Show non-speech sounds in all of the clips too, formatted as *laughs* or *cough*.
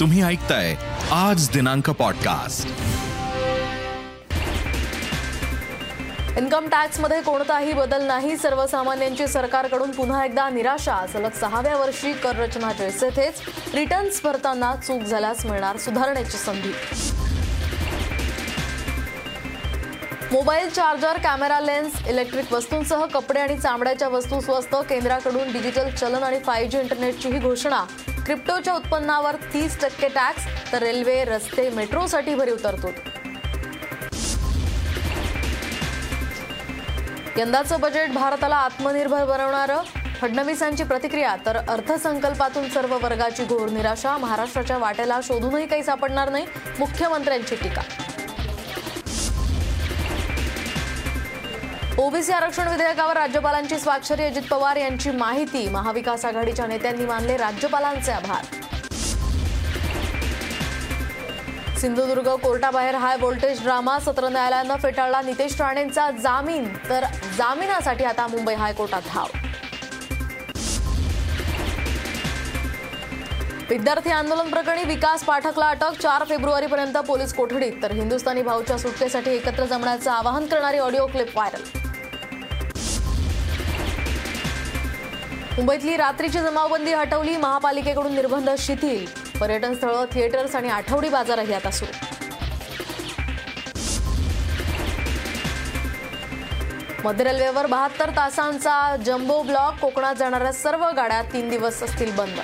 तुम्ही ऐकताय आज दिनांक पॉडकास्ट इन्कम टॅक्समध्ये कोणताही बदल नाही. सर्वसामान्यांची सरकारकडून पुन्हा एकदा निराशा. सलग सहाव्या वर्षी कर रचना जैसे थेच रिटर्न्स भरताना चूक झाल्यास मिळणार सुधारण्याची संधी. Mobile charger camera lens electric वस्तूंसह कपडे आणि चामड्याच्या वस्तू स्वस्त. केंद्राकडून डिजिटल चलन आणि फाय जी इंटरनेटचीही घोषणा. क्रिप्टोच्या उत्पन्नावर तीस टक्के टॅक्स तर रेल्वे रस्ते मेट्रोसाठी भरीव तरतूद यंदाचं बजेट भारताला आत्मनिर्भर बनवणारं फडणवीसांची प्रतिक्रिया तर अर्थसंकल्पातून सर्व वर्गाची घोर निराशा महाराष्ट्राच्या वाट्याला शोधूनही काही सापडणार नाही मुख्यमंत्र्यांची टीका. ओबीसी आरक्षण विधेयकावर राज्यपालांची स्वाक्षरी अजित पवार यांची माहिती. महाविकास आघाडीच्या नेत्यांनी मानले राज्यपालांचे आभार. सिंधुदुर्ग कोर्टाबाहेर हाय व्होल्टेज ड्रामा. सत्र न्यायालयानं फेटाळला नितेश राणेंचा जामीन. तर जामिनासाठी आता मुंबई हायकोर्टात धाव. विद्यार्थी आंदोलन प्रकरणी विकास पाठकला अटक. चार फेब्रुवारीपर्यंत पोलीस कोठडीत. तर हिंदुस्थानी भाऊच्या सुटकेसाठी एकत्र जमण्याचं आवाहन करणारी ऑडिओ क्लिप व्हायरल. मुंबईतली रात्रीची जमावबंदी हटवली. महापालिकेकडून निर्बंध शिथिल. पर्यटन स्थळं थिएटर्स आणि आठवडी बाजारही आता सुरू. मध्य रेल्वेवर बहात्तर तासांचा जम्बो ब्लॉक. कोकणात जाणाऱ्या सर्व गाड्या तीन दिवस असतील बंद.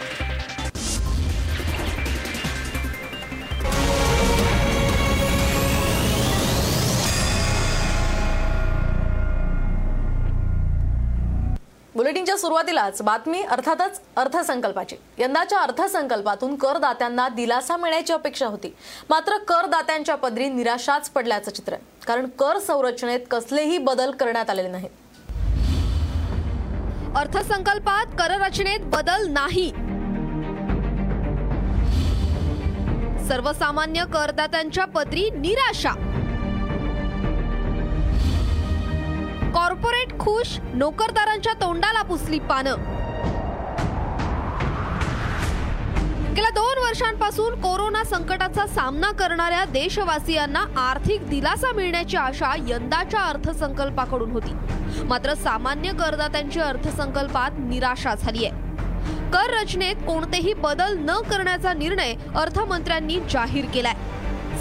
बुलेटिनच्या सुरुवातीलाच बातमी अर्थातच अर्थसंकल्पाची. यंदाच्या अर्थसंकल्पातून करदात्यांना दिलासा मिळण्याची अपेक्षा होती. मात्र करदात्यांच्या पदरी निराशाच पडल्याचं चित्र आहे कारण कर संरचनेत कसलेही बदल करण्यात आलेले नाहीत. अर्थसंकल्पात कररचनेत बदल नाही. सर्वसामान्य करदात्यांच्या पदरी निराशा. कॉर्पोरेट खुश नोकरदारांच्या तोंडाला पुसली पानं. गेल्या दोन वर्षांपासून कोरोना संकटाचा सामना करणाऱ्या देशवासियांना आर्थिक दिलासा मिळण्याची आशा यंदाच्या अर्थसंकल्पाकडून होती. मात्र सामान्य करदात्यांची अर्थसंकल्पात निराशा झाली आहे कर रचनेत कोणतेही बदल न करण्याचा निर्णय अर्थमंत्र्यांनी जाहीर केलाय.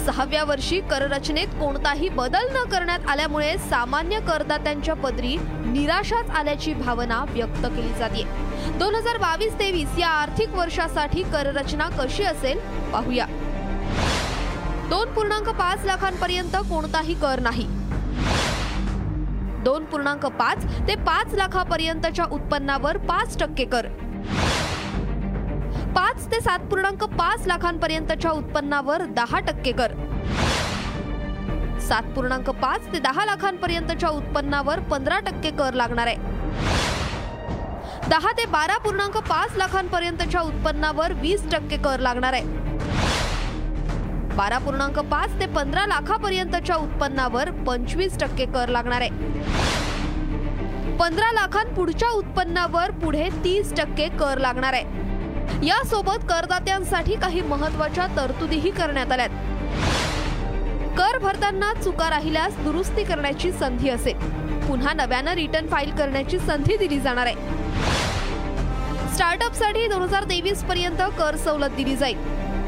सहाव्या वर्षी कररचनेत कोणताही बदल न करण्यात आल्यामुळे सामान्य करदात्यांच्या पदरी निराशाच आल्याची भावना व्यक्त केली जाते. दोन हजार बावीस तेवीस या आर्थिक वर्षासाठी कररचना कशी असेल? पाहूया. दोन पूर्णांक पाच लाखांपर्यंत कोणताही कर नाही. दोन पूर्णांक पाच ते पाच लाखापर्यंतच्या उत्पन्नावर पाच टक्के कर. पाच ते सात पूर्णांक पाच लाखांपर्यंतच्या उत्पन्नावर दहा टक्के कर. सात पूर्णांक पाच ते दहा लाखांपर्यंतच्या उत्पन्नावर पंधरा टक्के कर लागणार आहे. दहा ते बारा पूर्णांक पाच लाखांपर्यंतच्या उत्पन्नावर वीस टक्के कर लागणार आहे. बारा पूर्णांक पाच ते पंधरा लाखापर्यंतच्या उत्पन्नावर पंचवीस टक्के कर लागणार आहे. पंधरा लाखांपुढच्या उत्पन्नावर पुढे तीस टक्के कर लागणार आहे. यासोबत करदात्यांसाठी काही महत्त्वाच्या तरतुदीही करण्यात आल्यात. कर भरताना चुका राहिल्यास दुरुस्ती करण्याची संधी असेल. पुन्हा नव्यानं रिटर्न फाईल करण्याची संधी दिली जाणार आहे. स्टार्टअपसाठी दोन हजार तेवीस पर्यंत कर सवलत दिली जाईल.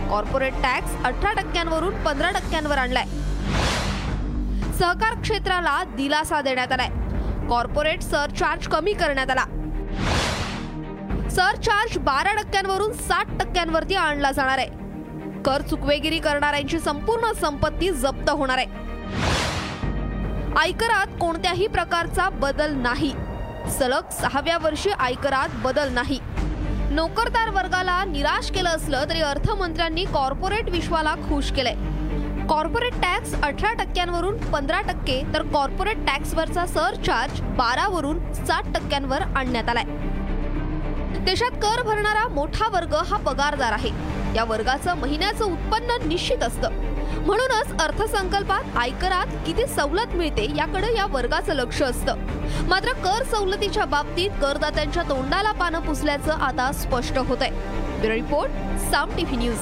कॉर्पोरेट टॅक्स अठरा टक्क्यांवरून पंधरा टक्क्यांवर आणलाय. सहकार क्षेत्राला दिलासा देण्यात आलाय. कॉर्पोरेट सरचार्ज कमी करण्यात आला. सरचार्ज बारा टक्क्यांवरून साठ टक्क्यांवरती आणला जाणार आहे. कर चुकवेगिरी करणाऱ्यांची संपूर्ण संपत्ती जप्त होणार आहे. आयकरात कोणत्याही प्रकारचा बदल नाही. सलग सहाव्या वर्षी आयकरात बदल नाही. नोकरदार वर्गाला निराश केलं असलं तरी अर्थमंत्र्यांनी कॉर्पोरेट विश्वाला खुश केलंय. कॉर्पोरेट टॅक्स अठरा टक्क्यांवरून पंधरा टक्के तर कॉर्पोरेट टॅक्सवरचा सरचार्ज बारावरून साठ टक्क्यांवर आणण्यात आलाय. देशात कर भरणारा मोठा वर्ग हा पगारदार आहे. या वर्गाचं महिन्याचं उत्पन्न निश्चित असतं. म्हणूनच अर्थसंकल्पात आयकरात किती सवलत मिळते याकडे या वर्गाचं लक्ष असतं. मात्र कर सवलतीच्या बाबतीत करदात्यांच्या तोंडाला पानं पुसल्याचं आता स्पष्ट होत आहे रिपोर्ट साम टीव्ही न्यूज.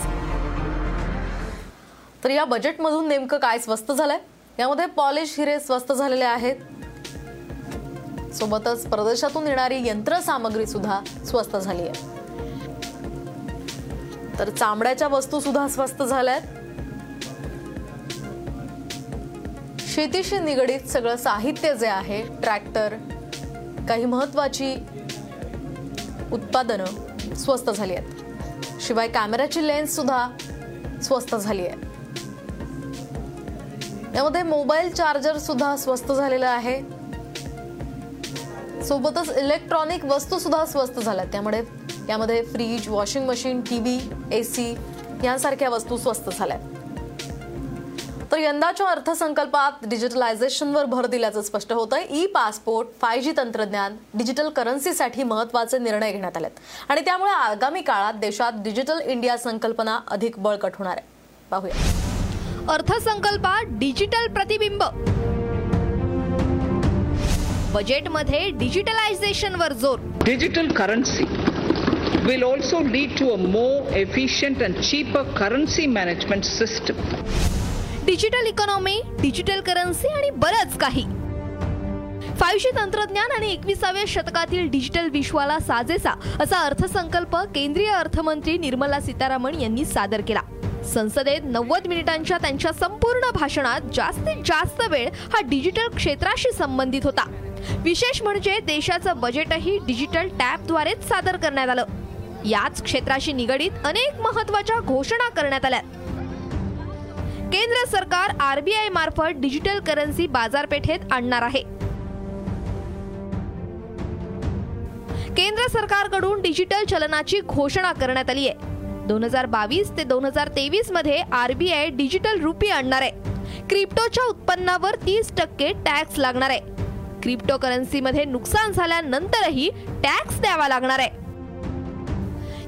तर या बजेटमधून नेमकं काय स्वस्त झालंय? यामध्ये पॉलिश हिरे स्वस्त झालेले आहेत. सोबतच परदेशातून येणारी यंत्रसामग्री सुद्धा स्वस्त झाली आहे. तर चामड्याच्या वस्तू सुद्धा स्वस्त झाल्यात. शेतीशी निगडीत सगळं साहित्य जे आहे ट्रॅक्टर काही महत्वाची उत्पादनं स्वस्त झाली आहेत. शिवाय कॅमेऱ्याची लेन्स सुद्धा स्वस्त झाली आहे. यामध्ये मोबाईल चार्जर सुद्धा स्वस्त झालेलं आहे. सोबतच इलेक्ट्रॉनिक वस्तू सुद्धा स्वस्त झाल्या त्यामुळे यामध्ये fridge washing machine TV AC यांसारख्या वस्तू स्वस्त झाल्या तर यंदाच्या अर्थसंकल्पात डिजिटलायझेशनवर भर दिल्याचं स्पष्ट होतंय. ई पासपोर्ट फाय जी तंत्रज्ञान डिजिटल करन्सीसाठी महत्त्वाचे निर्णय घेण्यात आलेत. आणि त्यामुळे आगामी काळात देशात डिजिटल इंडिया संकल्पना अधिक बळकट होणार आहे. पाहूया. अर्थसंकल्पात डिजिटल प्रतिबिंब. बजेटमध्ये डिजिटलायझेशनवर जोर. Digital currency will also lead to a more efficient and cheaper currency management system. Digital economy digital currency आणि बरंच काही. फायव्ह जी तंत्रज्ञान आणि एकविसाव्या शतकातील डिजिटल विश्वाला साजेसा असा अर्थसंकल्प केंद्रीय अर्थमंत्री निर्मला सीतारामन यांनी सादर केला. संसदेत नव्वद मिनिटांच्या त्यांच्या संपूर्ण भाषणात जास्तीत जास्त वेळ हा डिजिटल क्षेत्राशी संबंधित होता. विशेष म्हणजे देशाचं बजेटही डिजिटल टॅबद्वारेच सादर करण्यात आलं. याच क्षेत्राशी निगडीत अनेक महत्त्वाच्या घोषणा करण्यात आल्या. केंद्र सरकार आरबीआय मार्फत डिजिटल करन्सी बाजारपेठेत आणणार आहे. केंद्र सरकारकडून डिजिटल चलनाची घोषणा करण्यात आली आहे. दोन हजार बावीस ते दोन हजार तेवीसमध्ये आरबीआय डिजिटल रुपी आणणार आहे. क्रिप्टोच्या उत्पन्नावर तीस टक्के टॅक्स लागणार आहे. क्रिप्टो करन्सीमध्ये नुकसान झाल्यानंतरही टॅक्स द्यावा लागणार आहे.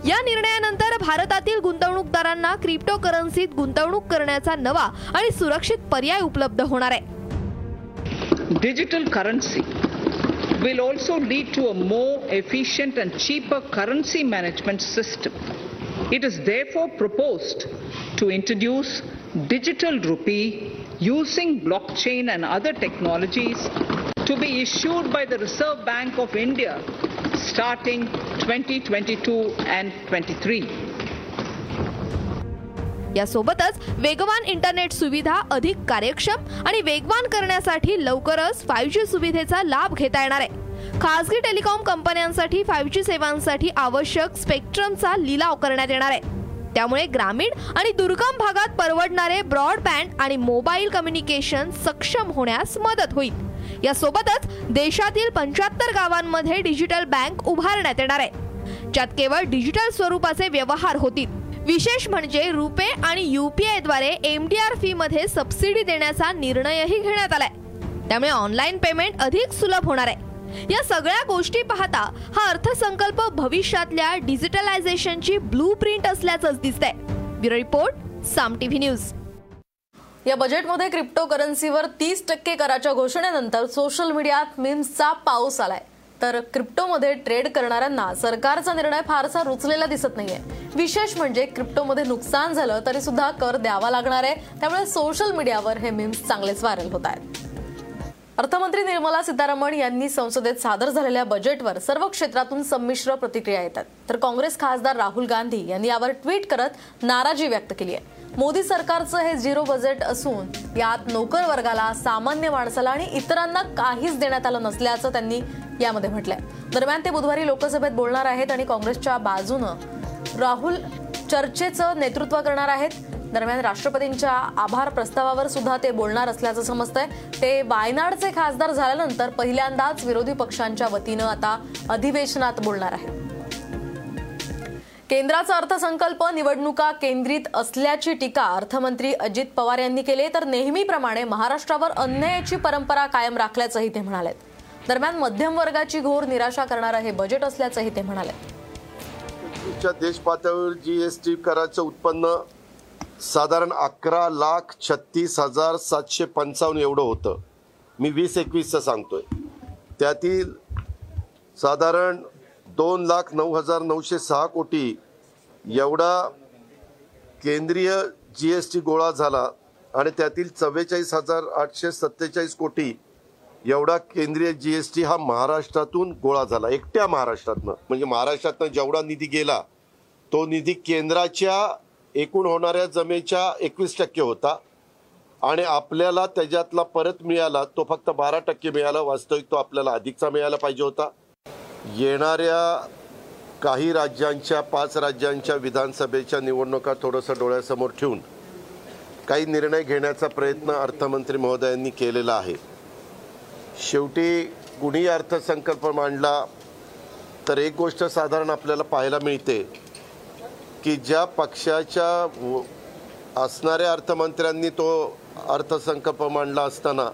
या निर्णयानंतर भारतातील गुंतवणूकदारांना क्रिप्टो करन्सीत गुंतवणूक करण्याचा नवा आणि सुरक्षित पर्याय उपलब्ध होणार आहे. Digital currency will also lead to a more efficient and cheaper currency management system it is therefore propose to introduce digital rupee using block chain and other technologies to be issued by the Reserve Bank of India starting 2022 and 23. यासोबतच वेगवान internet सुविधा अधिक कार्यक्षम आणि वेगवान करण्यासाठी लवकरच five G सुविधेचा लाभ घेता येणार आहे. खासगी टेलिकॉम कंपन्यांसाठी फाईव्ह जी सेवांसाठी आवश्यक स्पेक्ट्रमचा लिलाव करण्यात येणार आहे. त्यामुळे ग्रामीण आणि दुर्गम भागात परवडणारे ब्रॉडबँड आणि मोबाईल कम्युनिकेशन सक्षम होण्यास मदत होईल. यासोबतच देशातील पंच्याहत्तर गावांमध्ये डिजिटल बँक उभारण्यात येणार आहे. ज्यात केवळ डिजिटल स्वरूपाचे व्यवहार होतील. विशेष म्हणजे रुपे आणि युपीआयद्वारे आर फी मध्ये सबसिडी देण्याचा निर्णयही घेण्यात आलाय. त्यामुळे ऑनलाईन पेमेंट अधिक सुलभ होणार आहे. या सगळ्या गोष्टी पाहता हा अर्थसंकल्प भविष्यातल्या डिजिटलायझेशनची ब्लू प्रिंट असल्याचंच दिसतंय. Bureau report Saam TV news. या बजेटमध्ये क्रिप्टो करन्सीवर तीस टक्के कराच्या घोषणेनंतर सोशल मीडियात मीम्सचा पाऊस आलाय. तर क्रिप्टोमध्ये ट्रेड करणाऱ्यांना सरकारचा निर्णय फारसा रुचलेला दिसत नाहीये. विशेष म्हणजे क्रिप्टोमध्ये नुकसान झालं तरी सुद्धा कर द्यावा लागणार आहे. त्यामुळे सोशल मीडियावर हे मीम्स चांगलेच व्हायरल होत आहेत. अर्थमंत्री निर्मला सीतारामन यांनी संसदेत सादर झालेल्या बजेटवर सर्व क्षेत्रातून संमिश्र प्रतिक्रिया येतात. तर काँग्रेस खासदार राहुल गांधी यांनी यावर ट्विट करत नाराजी व्यक्त केली आहे. मोदी सरकारचं हे झिरो बजेट असून यात नोकर वर्गाला सामान्य माणसाला आणि इतरांना काहीच देण्यात आलं नसल्याचं त्यांनी यामध्ये म्हटलंय. दरम्यान ते बुधवारी लोकसभेत बोलणार आहेत आणि काँग्रेसच्या बाजूनं राहुल चर्चेचं नेतृत्व करणार आहेत. दरम्यान राष्ट्रपतींच्या आभार प्रस्तावावर सुद्धा ते बोलणार असल्याचं समजतंय. ते वायनाडचे खासदार झाल्यानंतर पहिल्यांदाच विरोधी पक्षांच्या वतीनं आता अधिवेशनात बोलणार आहे केंद्राचा अर्थसंकल्प निवडणुका केंद्रित असल्याची टीका अर्थमंत्री अजित पवार यांनी केली तर नेहमीप्रमाणे महाराष्ट्रावर अन्यायाची परंपरा कायम राखल्याचंही ते म्हणाले दरम्यान मध्यम वर्गाची घोर निराशा करणारं हे बजेट असल्याचंही ते म्हणाले च्या देश पातळीवर जीएसटी कराचं उत्पन्न साधारण अकरा लाख छत्तीस हजार सातशे पंचावन्न एवढं होतं. मी वीस एकवीसचं सांगतोय. त्यातील साधारण दोन लाख नऊ हजार नऊशे सहा कोटी एवढा केंद्रीय जी एस टी गोळा झाला आणि त्यातील चव्वेचाळीस हजार आठशे सत्तेचाळीस कोटी एवढा केंद्रीय जी एस टी हा महाराष्ट्रातून गोळा झाला एकट्या महाराष्ट्रातनं. म्हणजे महाराष्ट्रातनं जेवढा निधी गेला तो निधी केंद्राच्या एकूण होणाऱ्या जमेच्या एकवीस टक्के होता. आणि आपल्याला त्याच्यातला परत मिळाला तो फक्त बारा टक्के मिळाला वास्तविक तो आपल्याला अधिकचा मिळायला पाहिजे होता. येणाऱ्या काही राज्यांच्या पाच राज्यांच्या विधानसभेच्या निवडणुका थोडंसं डोळ्यासमोर ठेवून काही निर्णय घेण्याचा प्रयत्न अर्थमंत्री महोदयांनी केलेला आहे. शेवटी कुणी अर्थसंकल्प मांडला तर एक गोष्ट साधारण आपल्याला पाहायला मिळते की ज्या पक्षाच्या व- असणाऱ्या अर्थमंत्र्यांनी तो अर्थसंकल्प मांडला असताना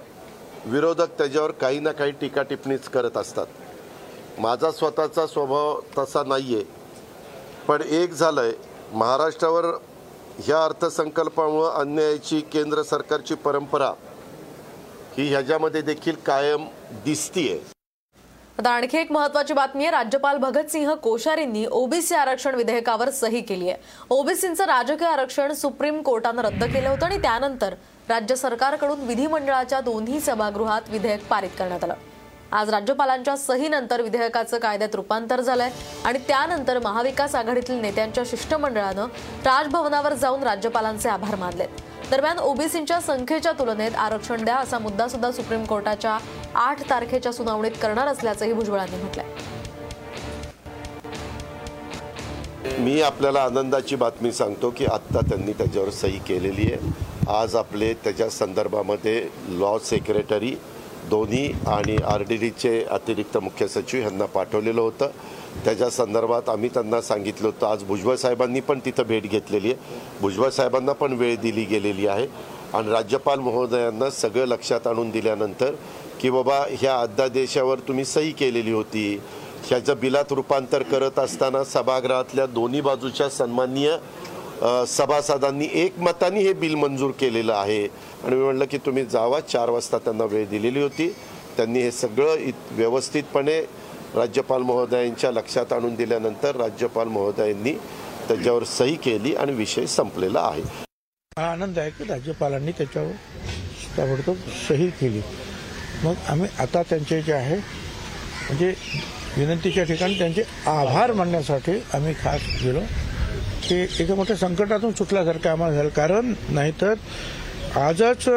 विरोधक त्याच्यावर काही ना काही टीका टिप्पणीच करत असतात. माझा स्वतःचा स्वभाव तसा नाही आहे पण एक झालं आहे महाराष्ट्रावर ह्या अर्थसंकल्पामुळं अन्यायाची केंद्र सरकारची परंपरा ही ह्याच्यामध्ये देखील कायम दिसतीये. आता आणखी एक महत्वाची बातमी आहे. राज्यपाल भगतसिंह कोश्यारींनी ओबीसी आरक्षण विधेयकावर सही केली आहे ओबीसींचं राजकीय आरक्षण सुप्रीम कोर्टानं रद्द केलं होतं आणि त्यानंतर राज्य सरकारकडून विधिमंडळाच्या दोन्ही सभागृहात विधेयक पारित करण्यात आलं. आज राज्यपालांच्या सहीनंतर विधेयकाचं कायद्यात रूपांतर झालंय आणि त्यानंतर महाविकास आघाडीतील नेत्यांच्या शिष्टमंडळानं राजभवनावर जाऊन राज्यपालांचे आभार मानलेत. दरम्यान ओबीसींच्या संख्येच्या तुलनेत आरक्षण द्या असा मुद्दा सुद्धा सुप्रीम कोर्टाच्या आठ तारखेच्या सुनावणीत करणार असल्याचंही भुजबळांनी म्हटलंय. मी आपल्याला आनंदाची बातमी सांगतो की आत्ता त्यांनी त्याच्यावर सही केलेली आहे. आज आपले त्याच्या संदर्भामध्ये लॉ सेक्रेटरी दोन्ही आणि आर डी डीचे अतिरिक्त मुख्य सचिव यांना पाठवलेलं होतं. त्याच्या संदर्भात आम्ही त्यांना सांगितलं होतं. आज भुजबळ साहेबांनी पण तिथं भेट घेतलेली आहे. भुजबळ साहेबांना पण वेळ दिली गेलेली आहे. आणि राज्यपाल महोदयांना सगळं लक्षात आणून दिल्यानंतर की बाबा ह्या अध्यादेशावर तुम्ही सही केलेली होती. ह्याचं बिलात रूपांतर करत असताना सभागृहातल्या दोन्ही बाजूच्या सन्माननीय सभासदांनी एकमताने हे बिल मंजूर केलेलं आहे. आणि मी म्हणलं की तुम्ही जावा. चार वाजता त्यांना वेळ दिलेली होती. त्यांनी हे सगळं इत व्यवस्थितपणे राज्यपाल महोदयांच्या लक्षात आणून दिल्यानंतर राज्यपाल महोदयांनी त्याच्यावर सही केली आणि विषय संपलेला आहे. मला आनंद आहे की राज्यपालांनी त्याच्यावर ताबडतोब सही केली. मग आम्ही आता त्यांचे जे आहे म्हणजे विनंतीच्या ठिकाणी त्यांचे आभार मानण्यासाठी आम्ही खास गेलो. की एका मोठ्या संकटातून सुटल्यासारखं आम्हाला झालं. कारण नाहीतर आजच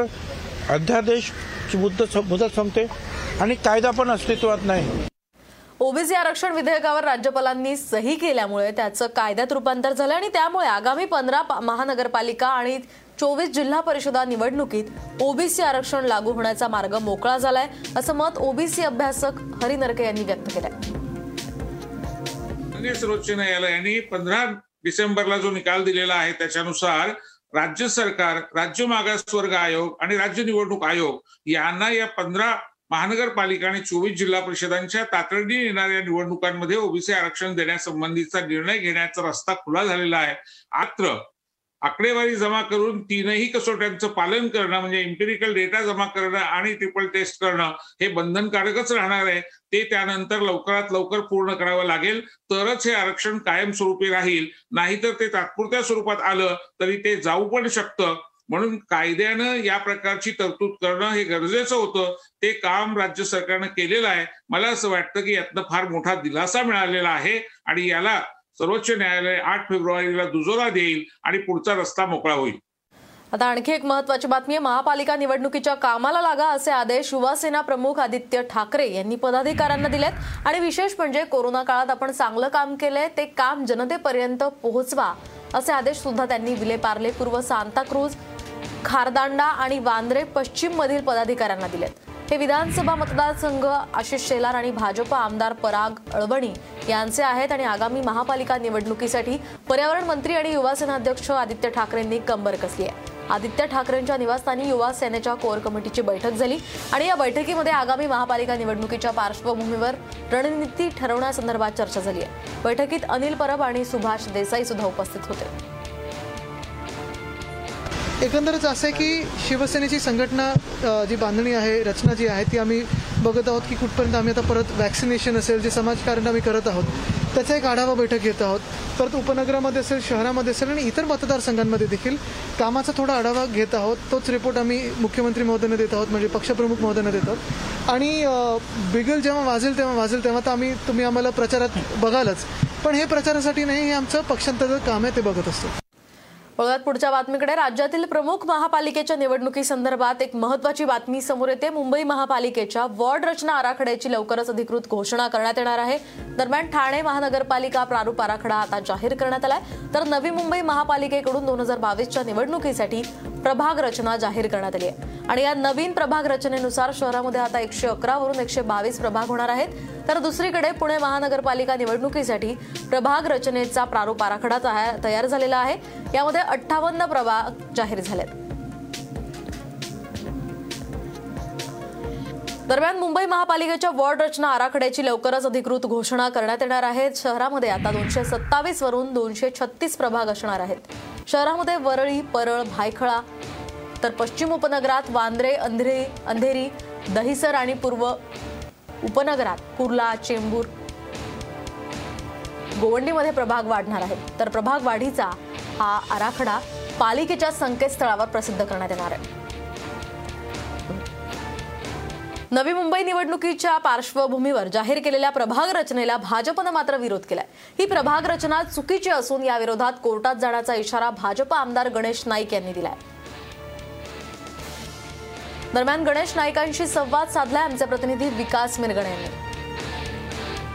अध्यादेश मुदत मुदत संपते. आणि कायदा पण अस्तित्वात नाही. ओबीसी आरक्षण विधेयकावर राज्यपालांनी सही केल्यामुळे त्याचं कायद्यात रूपांतर झालं आणि त्यामुळे आगामी पंधरा महानगरपालिका आणि चोवीस जिल्हा परिषदा निवडणुकीत ओबीसी आरक्षण लागू होण्याचा मार्ग मोकळा झालाय असं मत ओबीसी अभ्यासक हरी नरके यांनी व्यक्त केलंय. सर्वोच्च न्यायालयाने पंधरा डिसेंबरला जो निकाल दिलेला आहे त्याच्यानुसार राज्य सरकार राज्य मागासवर्ग आयोग आणि राज्य निवडणूक आयोग यांना या पंधरा महानगरपालिका आणि चोवीस जिल्हा परिषदांच्या तातडीने येणाऱ्या निवडणुकांमध्ये ओबीसी आरक्षण देण्यासंबंधीचा निर्णय घेण्याचा रस्ता खुला झालेला आहे. मात्र आकडेवारी जमा करून तीनही कसोट्यांचं पालन करणं म्हणजे इम्पेरिकल डेटा जमा करणं आणि ट्रिपल टेस्ट करणं हे बंधनकारकच राहणार आहे. ते त्यानंतर लवकरात लवकर पूर्ण करावं लागेल. तरच हे आरक्षण कायमस्वरूपी राहील. नाहीतर ते तात्पुरत्या स्वरूपात आलं तरी ते जाऊ पण शकतं. म्हणून कायद्यानं या प्रकारची तरतूद करणं हे गरजेचं होतं. ते काम राज्य सरकारनं केलेलं आहे. मला असं वाटतं की यातनं फार मोठा दिलासा मिळालेला आहे आणि याला सर्वोच्च न्यायालय आठ फेब्रुवारीला दुजोरा देईल आणि पुढचा रस्ता मोकळा होईल. आता आणखी एक महत्वाची बातमी आहे. महापालिका निवडणुकीच्या कामाला लागा असे आदेश युवासेना प्रमुख आदित्य ठाकरे यांनी पदाधिकाऱ्यांना दिलेत. आणि विशेष म्हणजे कोरोना काळात आपण चांगलं काम केलंय ते काम जनतेपर्यंत पोहोचवा असे आदेश सुद्धा त्यांनी विलेपार्ले पूर्व सांताक्रूज खारदांडा आणि वांद्रे पश्चिम मधील पदाधिकाऱ्यांना दिलेत. हे विधानसभा मतदारसंघ आशिष शेलार आणि भाजप आमदार पराग अळवणी यांचे आहेत आणि आगामी महापालिका निवडणुकीसाठी पर्यावरण मंत्री आणि युवा अध्यक्ष आदित्य ठाकरेंनी कंबर कसली आहे. आदित्य ठाकरेंच्या निवासस्थानी युवा सेनेच्या कोर कमिटीची बैठक झाली आणि या बैठकीमध्ये आगामी महापालिका निवडणुकीच्या पार्श्वभूमीवर रणनीती ठरवण्यासंदर्भात चर्चा झाली आहे. बैठकीत अनिल परब आणि सुभाष देसाई सुद्धा उपस्थित होते. एकंदरच असं आहे की शिवसेनेची संघटना जी बांधणी आहे रचना जी आहे ती आम्ही बघत आहोत की कुठपर्यंत आम्ही आता परत वॅक्सिनेशन असेल जे समाजकारण आम्ही करत आहोत त्याचा एक आढावा बैठक घेत आहोत. परत उपनगरामध्ये असेल शहरामध्ये असेल आणि इतर मतदारसंघांमध्ये देखील कामाचा थोडा आढावा घेत आहोत. तोच रिपोर्ट आम्ही मुख्यमंत्री महोदयांना देत आहोत म्हणजे पक्षप्रमुख महोदयांना देत आहोत. आणि बिगल जेव्हा वाजेल तेव्हा वाजेल तेव्हा तर आम्ही तुम्ही आम्हाला प्रचारात बघालच. पण हे प्रचारासाठी नाही हे आमचं पक्षांतर्गत काम आहे ते बघत असतो. वळूयात पुढच्या बातमीकडे. राज्यातील प्रमुख महापालिकेच्या निवडणुकीसंदर्भात एक महत्वाची बातमी समोर येते. मुंबई महापालिकेच्या वॉर्ड रचना आराखड्याची लवकरच अधिकृत घोषणा करण्यात येणार आहे. दरम्यान ठाणे महानगरपालिका प्रारूप आराखडा आता जाहीर करण्यात आलाय. तर नवी मुंबई महापालिकेकडून दोन हजार बावीसच्या निवडणुकीसाठी प्रभाग रचना जाहीर करण्यात आली आहे. आणि या नवीन प्रभाग रचनेनुसार शहरामध्ये आता एकशे अकरा वरून एकशे बावीस प्रभाग होणार आहेत. तर दुसरीकडे पुणे महानगरपालिका निवडणुकीसाठी प्रभाग रचनेचा प्रारूप आराखडा तयार झालेला आहे. यामध्ये अठ्ठावन्न प्रभाग जाहीर झालेत. दरम्यान मुंबई महापालिकेच्या वॉर्ड रचना आराखड्याची लवकरच अधिकृत घोषणा करण्यात येणार आहे शहरामध्ये आता दोनशे सत्तावीस वरून दोनशे छत्तीस प्रभाग असणार आहेत. शहरामध्ये वरळी परळ भायखळा तर पश्चिम उपनगरात वांद्रे अंधेरी अंधेरी दहिसर आणि पूर्व उपनगरात कुर्ला चेंबूर गोवंडीमध्ये प्रभाग वाढणार आहेत तर प्रभाग वाढीचा हा आराखडा पालिकेच्या संकेतस्थळावर प्रसिद्ध करण्यात येणार आहे. नवी मुंबई निवडणुकीच्या पार्श्वभूमीवर जाहीर केलेल्या प्रभाग रचनेला भाजपनं मात्र विरोध केलाय. ही प्रभाग रचना चुकीची असून या विरोधात कोर्टात जाण्याचा इशारा भाजप आमदार गणेश नाईक यांनी दिलाय. दरम्यान गणेश नाईकांशी संवाद साधलाय आमचे प्रतिनिधी विकास मिरगणे यांनी.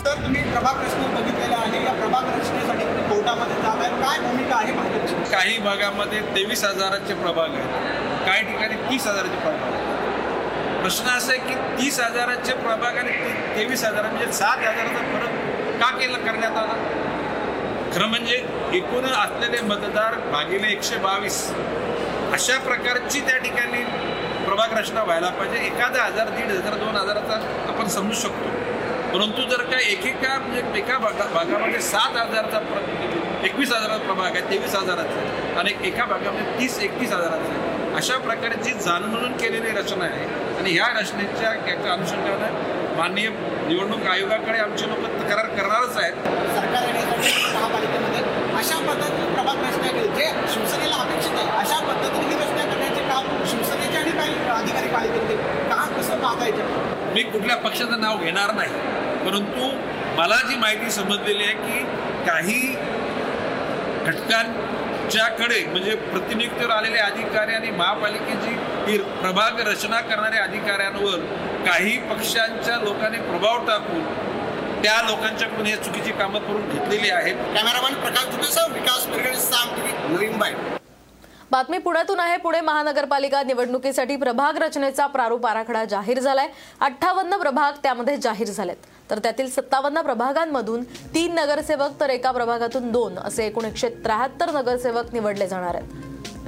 तर तुम्ही प्रभाग रचना बघितलेला आहे. या प्रभाग रचनेसाठी तुम्ही कोर्टामध्ये जात आहे. काय भूमिका आहे भाजपची? काही भागामध्ये तेवीस हजाराचे प्रभाग आहेत. काही ठिकाणी तीस हजाराचे प्रभाग आहेत. प्रश्न असा आहे की तीस हजाराचे प्रभाग आणि तेवीस हजार म्हणजे सात हजाराचा फरक का केला करण्यात आला? खरं म्हणजे एकूण असलेले मतदार भागिले एकशे बावीस. अशा प्रकारची त्या ठिकाणी प्रभाग रचना व्हायला पाहिजे. एखादा हजार दीड हजार दोन हजाराचा आपण समजू शकतो. परंतु जर का एकेका म्हणजे एका भागा भागामध्ये सात हजारचा एकवीस हजाराचा प्रभाग आहे तेवीस हजाराचा आणि एका भागामध्ये तीस एकतीस हजाराचा आहे. अशा प्रकारे जी जाणून म्हणून केलेली रचना आहे आणि ह्या रचनेच्या याच्या अनुषंगानं माननीय निवडणूक आयोगाकडे आमचे लोक तक्रार करणारच आहेत. सरकार येण्यासाठी महापालिकेमध्ये अशा पद्धतीने प्रभाग रचना केली जे शिवसेनेला अपेक्षित आहे अशा पद्धतीने ही रचना करण्याचे काम शिवसेनेचे आणि काही अधिकारी पालिकेचे काम कसं पाहायचे मी कुठल्या पक्षाचं नाव घेणार नाही. परंतु मला जी माहिती समजलेली आहे की काही घटकांच्याकडे म्हणजे प्रतिनियुक्तीवर आलेले अधिकारी आणि महापालिकेची ही प्रभाग रचना करणाऱ्या अधिकाऱ्यांवर काही पक्षांच्या लोकांनी प्रभाव टाकून त्या लोकांच्याकडून हे चुकीची कामं करून घेतलेली आहेत. कॅमेरामॅन प्रकाश दुबेसह विकास मुंबई. बातमी पुण्यातून आहे. पुणे महानगरपालिका निवडणुकीसाठी प्रभाग रचनेचा प्रारूप आराखडा जाहीर झालाय. अठ्ठावन्न प्रभाग त्यामध्ये जाहीर झालेत. तर त्यातील सत्तावन्न प्रभागांमधून तीन नगरसेवक तर एका प्रभागातून दोन असे एकूण एकशे त्र्याहत्तर नगरसेवक निवडले जाणार आहेत.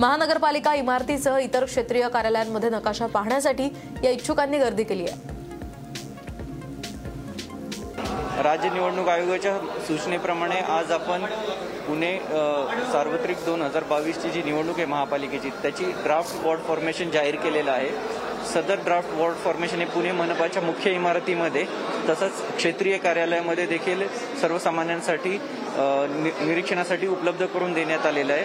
महानगरपालिका इमारतीसह इतर क्षेत्रीय कार्यालयांमध्ये नकाशा पाहण्यासाठी या इच्छुकांनी गर्दी केली आहे. राज्य निवडणूक आयोगाच्या सूचनेप्रमाणे आज आपण पुणे सार्वत्रिक दोन हजार बावीसची जी निवडणूक आहे महापालिकेची त्याची ड्राफ्ट वॉर्ड फॉर्मेशन जाहीर केलेलं आहे. सदर ड्राफ्ट वॉर्ड फॉर्मेशन हे पुणे मनपाच्या मुख्य इमारतीमध्ये तसंच क्षेत्रीय कार्यालयामध्ये देखील सर्वसामान्यांसाठी नि- निरीक्षणासाठी उपलब्ध करून देण्यात आलेलं आहे.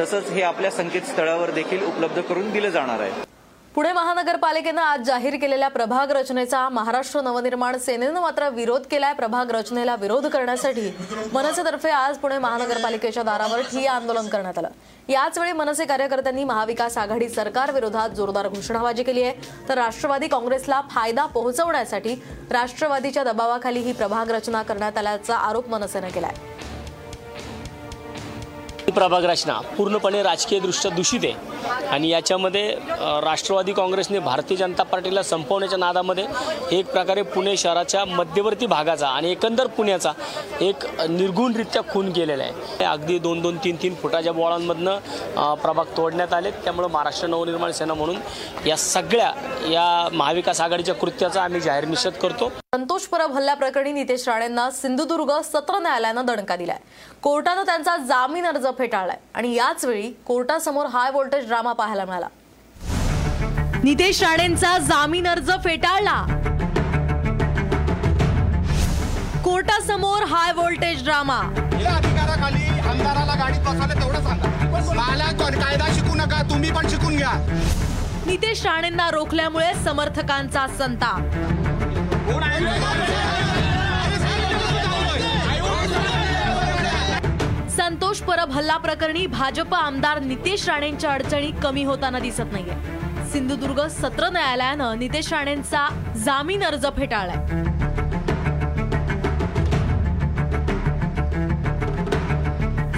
तसंच हे आपल्या संकेतस्थळावर देखील उपलब्ध करून दिलं जाणार आहे. पुणे महानगरपालिकेनं आज जाहीर केलेल्या प्रभाग रचनेचा महाराष्ट्र नवनिर्माण सेनेनं मात्र विरोध केलाय. प्रभाग रचनेला विरोध करण्यासाठी मनसेतर्फे आज पुणे महानगरपालिकेच्या दारावर ठिय्या आंदोलन करण्यात आलं. याच वेळी मनसे कार्यकर्त्यांनी महाविकास आघाडी सरकार विरोधात जोरदार घोषणाबाजी केली आहे. तर राष्ट्रवादी काँग्रेसला फायदा पोहोचवण्यासाठी राष्ट्रवादीच्या दबावाखाली ही प्रभाग रचना करण्यात आल्याचा आरोप मनसेनं केला आहे प्रभाग रचना पूर्णपणे राजकीयदृष्ट्या दूषित आहे. आणि याच्यामध्ये राष्ट्रवादी काँग्रेसने भारतीय जनता पार्टीला संपवण्याच्या नादामध्ये एक प्रकारे पुणे शहराच्या मध्यवर्ती भागाचा आणि एकंदर पुण्याचा एक निर्गुणरित्या खून केलेला आहे. अगदी दोन दोन तीन तीन फुटाच्या बोळांमधनं प्रभाग तोडण्यात आले त्यामुळं महाराष्ट्र नवनिर्माण सेना म्हणून या सगळ्या या महाविकास आघाडीच्या कृत्याचा आम्ही जाहीर निषेध करतो. संतोष परब हल्ल्याप्रकरणी नितेश राणेंना सिंधुदुर्ग सत्र न्यायालयानं दणका दिलाय. कोर्टानं त्यांचा जामीन अर्ज फेटाळलाय. आणि याच वेळी कोर्टासमोर हाय व्होल्टेज ड्रामा पाहायला मिळाला. नितेश राणेंचा जामीन अर्ज फेटाळला. कोर्टासमोर हाय व्होल्टेज ड्रामा अधिकाराखाली आमदाराला गाडीत बसवलं तेवढं सांगा. मला कायदा शिकू नका तुम्ही पण शिकून घ्या. नितेश राणेंना रोखल्यामुळे समर्थकांचा संताप. संतोष परब हल्ला प्रकरणी भाजप आमदार नितेश राणेंच्या अडचणी कमी होताना दिसत नाहीये. सिंधुदुर्ग सत्र न्यायालयानं नितेश राणेंचा जामीन अर्ज फेटाळलाय.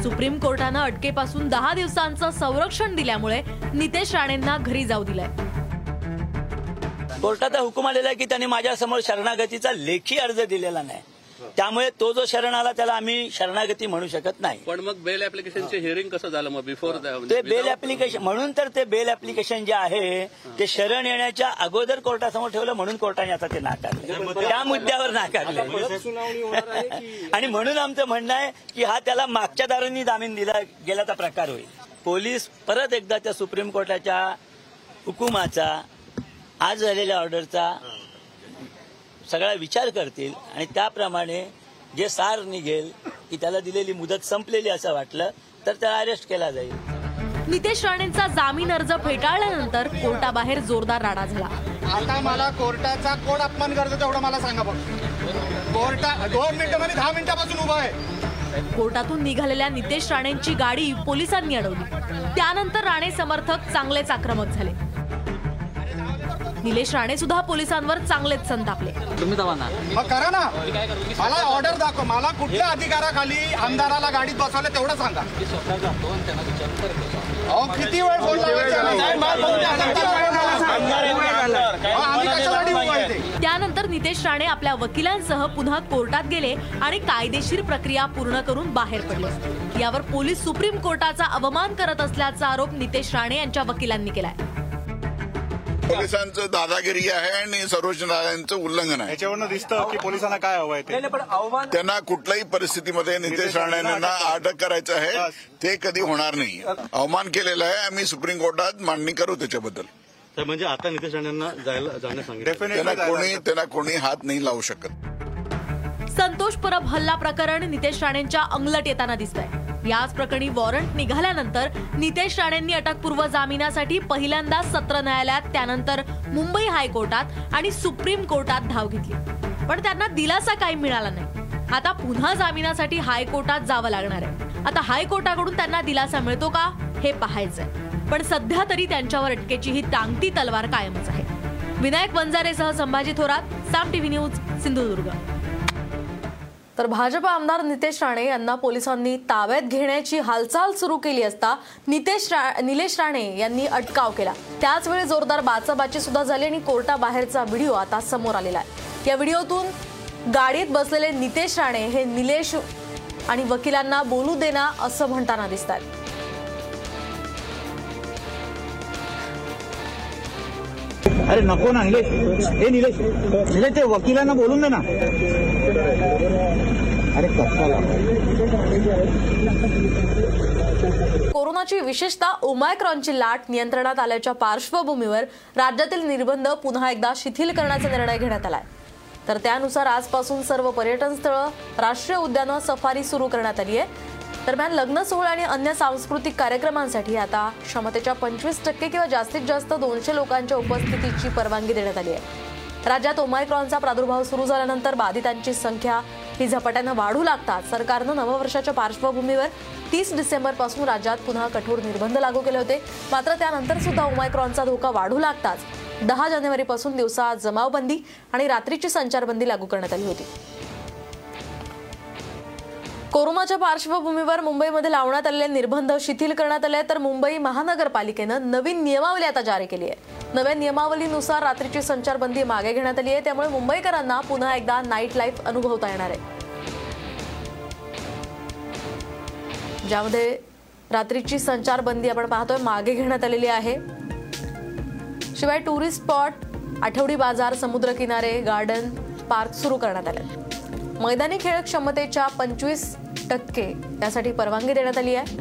सुप्रीम कोर्टानं अटकेपासून दहा दिवसांचं संरक्षण दिल्यामुळे नितेश राणेंना घरी जाऊ दिलाय. कोर्टाचा हुकूम आलेला आहे की त्यांनी माझ्यासमोर शरणागतीचा लेखी अर्ज दिलेला नाही. त्यामुळे तो जो शरण आला त्याला आम्ही शरणागती म्हणू शकत नाही. पण मग बेल ऍप्लिकेशनचे हिअरिंग कसं झालं मग? बिफोर ते बेल ऍप्लिकेशन म्हणून तर ते बेल ऍप्लिकेशन जे आहे ते शरण येण्याच्या अगोदर कोर्टासमोर ठेवलं म्हणून कोर्टाने आता ते नाकारले. त्या मुद्द्यावर नाकारले. आणि म्हणून आमचं म्हणणं आहे की हा त्याला मागच्या दारांनी जामीन दिला गेल्याचा प्रकार होईल. पोलीस परत एकदा त्या सुप्रीम कोर्टाच्या हुकुमाचा आज झालेल्या ऑर्डरचा सगळा विचार करतील आणि त्याप्रमाणे जे सार निघेल की त्याला दिलेली मुदत संपलेली असं वाटलं तर त्याला अरेस्ट केला जाईल. नितेश राणेंचा जामीन अर्ज फेटाळल्यानंतर कोर्टाबाहेर जोरदार राडा झाला. आता मला कोर्टाचा कोण अपमान करतो तेवढं मला सांगा बघ. कोर्टा दोन मिनिटं मध्ये दहा मिनिटापासून उभा आहे. कोर्टातून निघालेल्या नितेश राणेंची गाडी पोलिसांनी अडवली. त्यानंतर राणे समर्थक चांगलेच आक्रमक झाले. निलेश राणे सुद्धा पोलिसांवर चांगलेच संतापले. तुम्ही जावा ना. मग करा ना. मला ऑर्डर दाखव. मला कुठल्या अधिकाराखाली आमदाराला गाडीत बसवलं तेवढं सांगा. अहो किती वेळ फोन? त्यानंतर नितेश राणे आपल्या वकिलांसह पुन्हा कोर्टात गेले आणि कायदेशीर प्रक्रिया पूर्ण करून बाहेर पडले. यावर पोलीस सुप्रीम कोर्टाचा अवमान करत असल्याचा आरोप नितेश राणे यांच्या वकिलांनी केलाय. पोलिसांचं दादागिरी आहे आणि सर्वोच्च न्यायालयाचं उल्लंघन आहे. याच्यावरनं दिसतं की पोलिसांना काय हवंय ते. त्यांना कुठल्याही परिस्थितीमध्ये नितेश राणेंना अटक करायचं. आहे. ते कधी होणार नाही. अवमान केलेला आहे. आम्ही सुप्रीम कोर्टात मांडणी करू त्याच्याबद्दल. म्हणजे आता नितेश राणेंना जायला जाण्यास सांगितलं. त्यांना कोणी त्यांना कोणी हात नाही लावू शकत. संतोष परब हल्ला प्रकरण नितेश राणेंच्या अंगलट येताना दिसतंय. याच प्रकरणी वॉरंट निघाल्यानंतर नितेश राणेंनी अटकपूर्व जामिनासाठी पहिल्यांदा सत्र न्यायालयात त्यानंतर मुंबई हायकोर्टात आणि सुप्रीम कोर्टात धाव घेतली. पण त्यांना दिलासा काही मिळाला नाही. आता पुन्हा जामिनासाठी हायकोर्टात जावं लागणार आहे. आता हायकोर्टाकडून त्यांना दिलासा मिळतो का हे पाहायचंय. पण सध्या तरी त्यांच्यावर अटकेची ही टांगती तलवार कायमच आहे. विनायक वंजारेसह संभाजी थोरात साम टीव्ही न्यूज सिंधुदुर्ग. तर भाजप आमदार नितेश राणे यांना पोलिसांनी ताब्यात घेण्याची हालचाल सुरू केली असता नितेश रा निलेश राणे यांनी अटकाव केला. त्याचवेळी जोरदार बाचाबाची सुद्धा झाली आणि कोर्टाबाहेरचा व्हिडिओ आता समोर आलेला आहे. या व्हिडिओतून गाडीत बसलेले नितेश राणे हे निलेश आणि वकिलांना बोलू देना असं म्हणताना दिसत आहेत अरे नको ना निलेश. हे निलेश. निलेश ते वकिलांना बोलून दे ना. अरे कोरोनाची विशेषतः ओमायक्रॉनची लाट नियंत्रणात आल्याच्या पार्श्वभूमीवर राज्यातील निर्बंध पुन्हा एकदा शिथिल करण्याचा निर्णय घेण्यात आलाय. तर त्यानुसार आजपासून सर्व पर्यटन स्थळं राष्ट्रीय उद्यानं सफारी सुरू करण्यात आली आहे. दरम्यान लग्न सोहळा आणि अन्य सांस्कृतिक कार्यक्रमांसाठी आता क्षमतेच्या पंचवीस टक्के किंवा जास्तीत जास्त दोनशे लोकांच्या उपस्थितीची परवानगी देण्यात आली आहे. राज्यात ओमायक्रॉनचा प्रादुर्भाव सुरू झाल्यानंतर बाधितांची संख्या ही झपाट्यानं वाढू लागतात सरकारनं नववर्षाच्या पार्श्वभूमीवर तीस डिसेंबरपासून राज्यात पुन्हा कठोर निर्बंध लागू केले होते. मात्र त्यानंतर सुद्धा ओमायक्रॉनचा धोका वाढू लागताच. दहा जानेवारीपासून दिवसा जमावबंदी आणि रात्रीची संचारबंदी लागू करण्यात आली होती. कोरोनाच्या पार्श्वभूमीवर मुंबईमध्ये लावण्यात आलेले निर्बंध शिथिल करण्यात आले तर मुंबई महानगरपालिकेनं नवीन नियमावली आता जारी केली आहे. नव्या नियमावलीनुसार रात्रीची संचारबंदी मागे घेण्यात आली आहे. त्यामुळे मुंबईकरांना पुन्हा एकदा नाईट लाईफ अनुभवता येणार आहे. ज्यामध्ये रात्रीची संचारबंदी आपण पाहतोय मागे घेण्यात आलेली आहे. शिवाय टुरिस्ट स्पॉट आठवडी बाजार समुद्रकिनारे गार्डन पार्क सुरू करण्यात आले मैदानी खेळ क्षमतेच्या पंचवीस टक्के त्यासाठी परवानगी देण्यात आली आहे.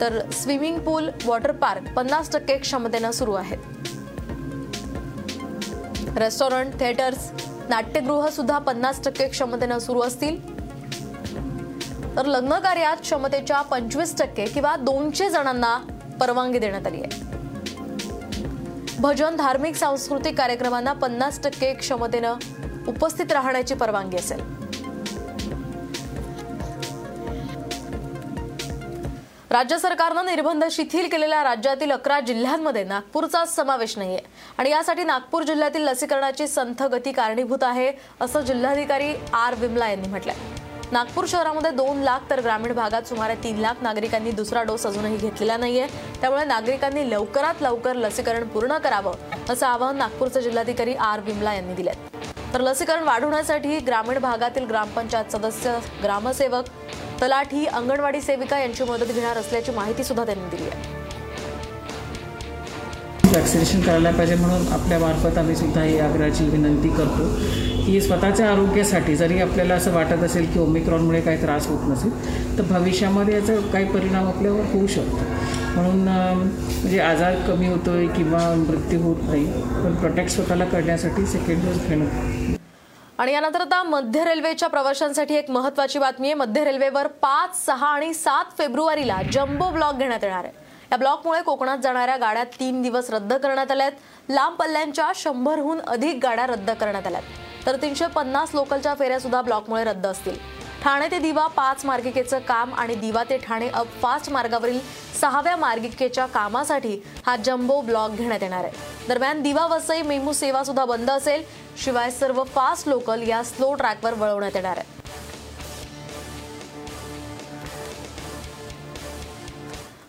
तर स्विमिंग पूल वॉटर पार्क पन्नास टक्के क्षमतेनं सुरू आहेत. रेस्टॉरंट थिएटर्स नाट्यगृह सुद्धा पन्नास टक्के क्षमतेनं सुरू असतील. तर लग्न कार्यात क्षमतेच्या पंचवीस टक्के किंवा दोनशे जणांना परवानगी देण्यात आली आहे. भजन धार्मिक सांस्कृतिक कार्यक्रमांना पन्नास टक्के क्षमतेनं उपस्थित राहण्याची परवानगी असेल. राज्य सरकारनं निर्बंध शिथिल केलेल्या राज्यातील अकरा जिल्ह्यांमध्ये नागपूरचा समावेश नाहीये. आणि यासाठी नागपूर जिल्ह्यातील लसीकरणाची संथ गती कारणीभूत आहे असं जिल्हाधिकारी आर विमला यांनी म्हटलंय. नागपूर शहरामध्ये दोन लाख तर ग्रामीण भागात सुमारे तीन लाख नागरिकांनी दुसरा डोस अजूनही घेतलेला नाहीये. त्यामुळे नागरिकांनी लवकरात लवकर लसीकरण पूर्ण करावं असं आवाहन नागपूरचे जिल्हाधिकारी आर विमला यांनी दिले तर लसीकरण वाढवण्यासाठी ग्रामीण भागातील ग्रामपंचायत सदस्य ग्रामसेवक तलाठी अंगणवाडी सेविका यांची मदत घेणार असल्याची माहिती सुद्धा त्यांनी दिली आहे. वॅक्सिनेशन करायला पाहिजे म्हणून आपल्यामार्फत आम्ही सुद्धा ही आग्रहाची विनंती करतो. की स्वतःच्या आरोग्यासाठी जरी आपल्याला असं वाटत असेल की ओमिक्रॉनमुळे काही त्रास होत नसेल तर भविष्यामध्ये याचा काही परिणाम आपल्यावर होऊ शकतो. म्हणून म्हणजे आजार कमी होतो आहे किंवा मृत्यू होत नाही पण प्रोटेक्ट स्वतःला करण्यासाठी सेकंड डोस घेणं आणि यानंतर आता मध्य रेल्वेच्या प्रवाशांसाठी एक महत्वाची बातमी आहे. मध्य रेल्वेवर पाच सहा आणि सात फेब्रुवारीला जम्बो ब्लॉक घेण्यात येणार आहे. या ब्लॉकमुळे कोकणात जाणाऱ्या गाड्या तीन दिवस रद्द करण्यात आल्या आहेत. लांब पल्ल्यांच्या शंभरहून अधिक गाड्या रद्द करण्यात आल्यात तर तीनशे पन्नास लोकलच्या फेऱ्या सुद्धा ब्लॉकमुळे रद्द असतील. ठाणे ते दिवा पाच मार्गिकेचं काम आणि दिवा ते ठाणे अप फास्ट मार्गावरील सहाव्या मार्गिकेच्या कामासाठी हा जम्बो ब्लॉक घेण्यात येणार आहे. दरम्यान दिवा वसई मेमू सेवा सुद्धा बंद असेल. शिवाय सर्व फास्ट लोकल या स्लो ट्रॅकवर वळवण्यात येणार आहे.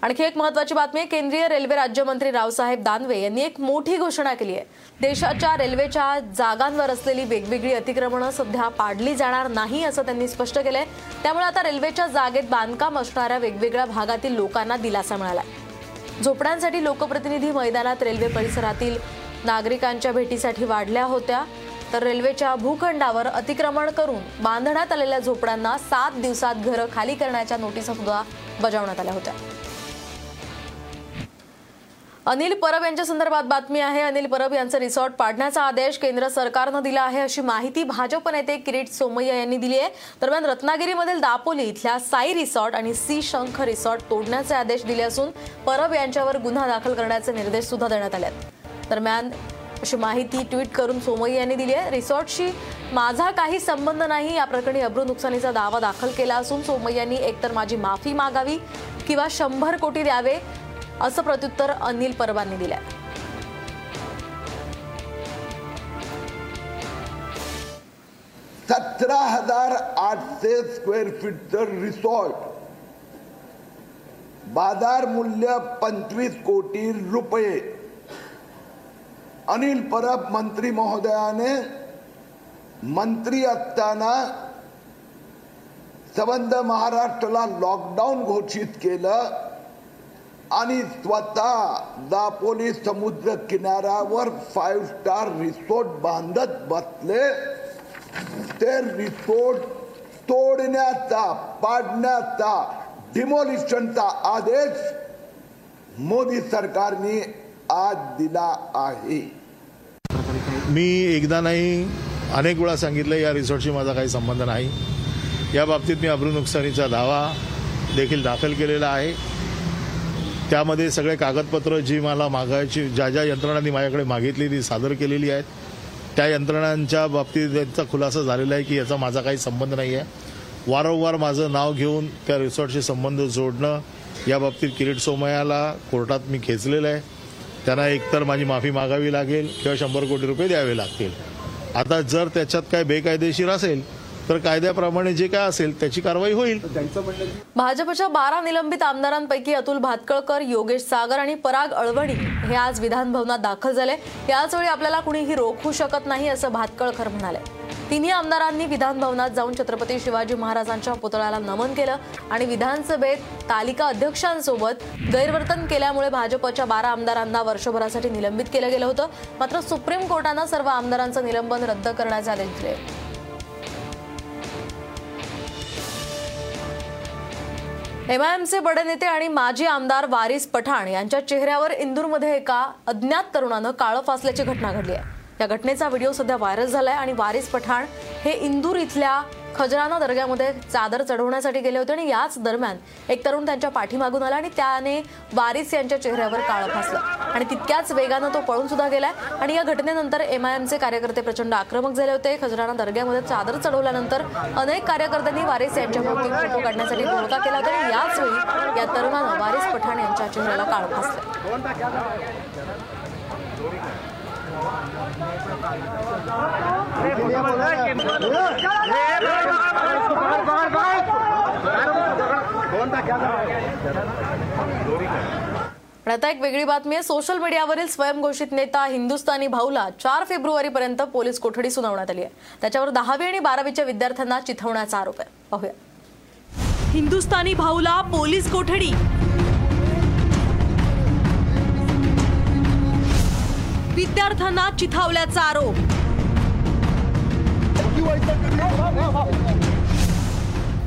आणखी एक महत्वाची बातमी केंद्रीय रेल्वे राज्यमंत्री रावसाहेब दानवे यांनी एक मोठी घोषणा केली आहे. देशाच्या रेल्वेच्या जागांवर असलेली वेगवेगळी अतिक्रमणं सध्या पाडली जाणार नाही असं त्यांनी स्पष्ट केलंय. त्यामुळे आता रेल्वेच्या जागेत बांधकाम असणाऱ्या वेगवेगळ्या भागातील लोकांना दिलासा मिळाला झोपड्यांसाठी लोकप्रतिनिधी मैदानात रेल्वे परिसरातील नागरिकांच्या भेटीसाठी वाढल्या होत्या तर रेल्वेच्या भूखंडावर अतिक्रमण करून बांधण्यात आलेल्या झोपड्यांना सात दिवसात घरं खाली करण्याच्या नोटिसा सुद्धा बजावण्यात आल्या होत्या. अनिल परब यांच्या संदर्भात बातमी आहे. अनिल परब यांचं रिसॉर्ट पाडण्याचा आदेश केंद्र सरकारनं दिला आहे अशी माहिती भाजप नेते किरीट सोमय्या यांनी दिली आहे. दरम्यान रत्नागिरीमधील दापोली इथल्या साई रिसॉर्ट आणि सी शंख रिसॉर्ट तोडण्याचे आदेश दिले असून परब यांच्यावर गुन्हा दाखल करण्याचे निर्देश सुद्धा देण्यात आले आहेत. दरम्यान अशी माहिती ट्विट करून सोमय्या यांनी दिली आहे. रिसॉर्टशी माझा काही संबंध नाही. या प्रकरणी अब्रू नुकसानीचा दावा दाखल केला असून सोमय्यांनी एकतर माझी माफी मागावी किंवा शंभर कोटी द्यावे असं प्रत्युत्तर अनिल परबांनी आहे सतरा हजार आठशे स्क्वेअर फीटचं रिसॉर्ट. बाजार मूल्य पंचवीस कोटी रुपये. अनिल परब मंत्री महोदयाने मंत्री असताना संबंध महाराष्ट्राला लॉकडाऊन घोषित केलं आणि स्वतः दापोली समुद्र किनाऱ्यावर फाईव्ह स्टार रिसोर्ट बांधत बसले. ते रिसोर्ट तोडण्याचा पाडण्याचा डिमोलिशनचा आदेश मोदी सरकारने आज दिला आहे. मी एकदा नाही अनेक वेळा सांगितलं या रिसॉर्टशी माझा काही संबंध नाही. या बाबतीत मी अब्रू नुकसानीचा दावा देखील दाखल केलेला आहे. त्यामध्ये सगळे कागदपत्र जी मला मागायची ज्या ज्या यंत्रणांनी माझ्याकडे मागितली ती सादर केलेली आहेत त्या यंत्रणांच्या बाबतीत त्यांचा खुलासा झालेला आहे की याचा माझा काही संबंध नाही आहे. वारंवार माझं नाव घेऊन त्या रिसॉर्टशी संबंध जोडणं या बाबतीत किरीट सोमयाला कोर्टात मी खेचलेलं आहे. त्यांना एकतर माझी माफी मागावी लागेल किंवा शंभर कोटी रुपये द्यावे लागतील. आता जर त्याच्यात काय बेकायदेशीर असेल तर कायद्याप्रमाणे जे काय असेल त्याची कारवाई होईल. भाजपच्या बारा निलंबित आमदारांपैकी अतुल भातकळकर योगेश सागर आणि पराग अळवणी हे आज विधानभवनात दाखल झाले. याचवेळी आपल्याला कुणीही रोखू शकत नाही असं भातकळकर म्हणाले. तिन्ही आमदारांनी विधान भवनात जाऊन छत्रपती शिवाजी महाराजांच्या पुतळ्याला नमन केलं आणि विधानसभेत तालिका अध्यक्षांसोबत गैरवर्तन केल्यामुळे भाजपच्या बारा आमदारांना वर्षभरासाठी निलंबित केलं गेलं होतं. मात्र सुप्रीम कोर्टानं सर्व आमदारांचं निलंबन रद्द करण्याचे आदेश दिले एमआयएमचे बडे नेते आणि माजी आमदार वारिस पठाण यांच्या चेहऱ्यावर इंदूरमध्ये एका अज्ञात तरुणानं काळं फासल्याची घटना घडली आहे. या घटनेचा व्हिडिओ सध्या व्हायरल आहे आणि वारिस पठाण हे इंदूर इथल्या खजराना दर्ग्यामध्ये चादर चढवण्यासाठी गेले होते आणि याच दरम्यान एक तरुण त्यांच्या पाठीमागून आला आणि त्याने वारिस यांच्या चेहऱ्यावर काळं फासलं. आणि तितक्याच वेगानं तो पळून सुद्धा गेलाय. आणि या घटनेनंतर एम आयएमचे कार्यकर्ते प्रचंड आक्रमक झाले होते. खजराना दर्ग्यामध्ये चादर चढवल्यानंतर अनेक कार्यकर्त्यांनी वारिस यांच्या भोवती फोटो काढण्यासाठी घोळका केला होता आणि याच वेळी या तरुणानं वारिस पठाण यांच्या चेहऱ्याला काळं फासलं. आता एक वेगळी बातमी आहे. सोशल मीडियावरील स्वयंघोषित नेता हिंदुस्थानी भाऊला चार फेब्रुवारी पर्यंत पोलीस कोठडी सुनावण्यात आली आहे. त्याच्यावर दहावी आणि बारावीच्या विद्यार्थ्यांना चिथवण्याचा आरोप आहे. पाहूया. हिंदुस्थानी भाऊला पोलीस कोठडी? विद्यार्थ्यांना चिथावल्याचा आरोप.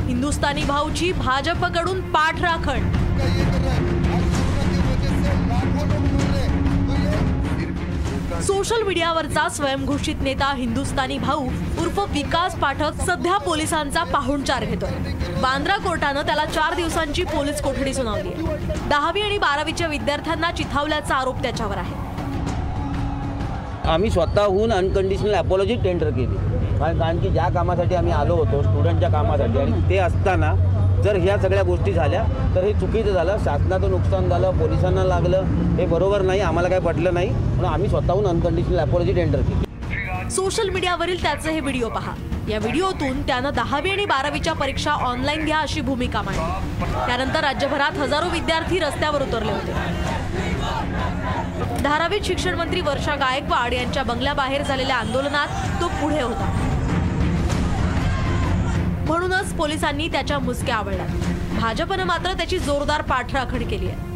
हिंदुस्थानी भाऊची भाजपकडून पाठराखण सोशल मीडियावरचा स्वयंघोषित नेता हिंदुस्थानी भाऊ उर्फ विकास पाठक सध्या पोलिसांचा पाहुणचार घेतोय. बांद्रा कोर्टानं त्याला चार दिवसांची पोलीस कोठडी सुनावली दहावी आणि बारावीच्या विद्यार्थ्यांना चिथावल्याचा आरोप त्याच्यावर आहे. आम्ही स्वतःहून अनकंडिशनल अपॉलॉजी टेंडर केली. कारण कारण की ज्या कामासाठी आम्ही आलो होतो स्टुडंटच्या कामासाठी आणि ते असताना जर ह्या सगळ्या गोष्टी झाल्या तर हे चुकीचं झालं. शासनाचं नुकसान झालं पोलिसांना लागलं. हे बरोबर नाही आम्हाला काही पटलं नाही. म्हणून आम्ही स्वतःहून अनकंडिशनल अपॉलॉजी टेंडर केली. सोशल मीडियावरील त्याचे हे व्हिडिओ पहा. या व्हिडिओतून त्यानं दहावी आणि बारावीच्या परीक्षा ऑनलाईन घ्या अशी भूमिका मांडली. त्यानंतर राज्यभरात हजारो विद्यार्थी रस्त्यावर उतरले होते. धारावीत शिक्षण मंत्री वर्षा गायकवाड यांच्या बंगल्याबाहेर झालेल्या आंदोलनात तो पुढे होता. म्हणूनच पोलिसांनी त्याच्या मुसक्या आवडल्या भाजपनं मात्र त्याची जोरदार पाठराखण केली आहे.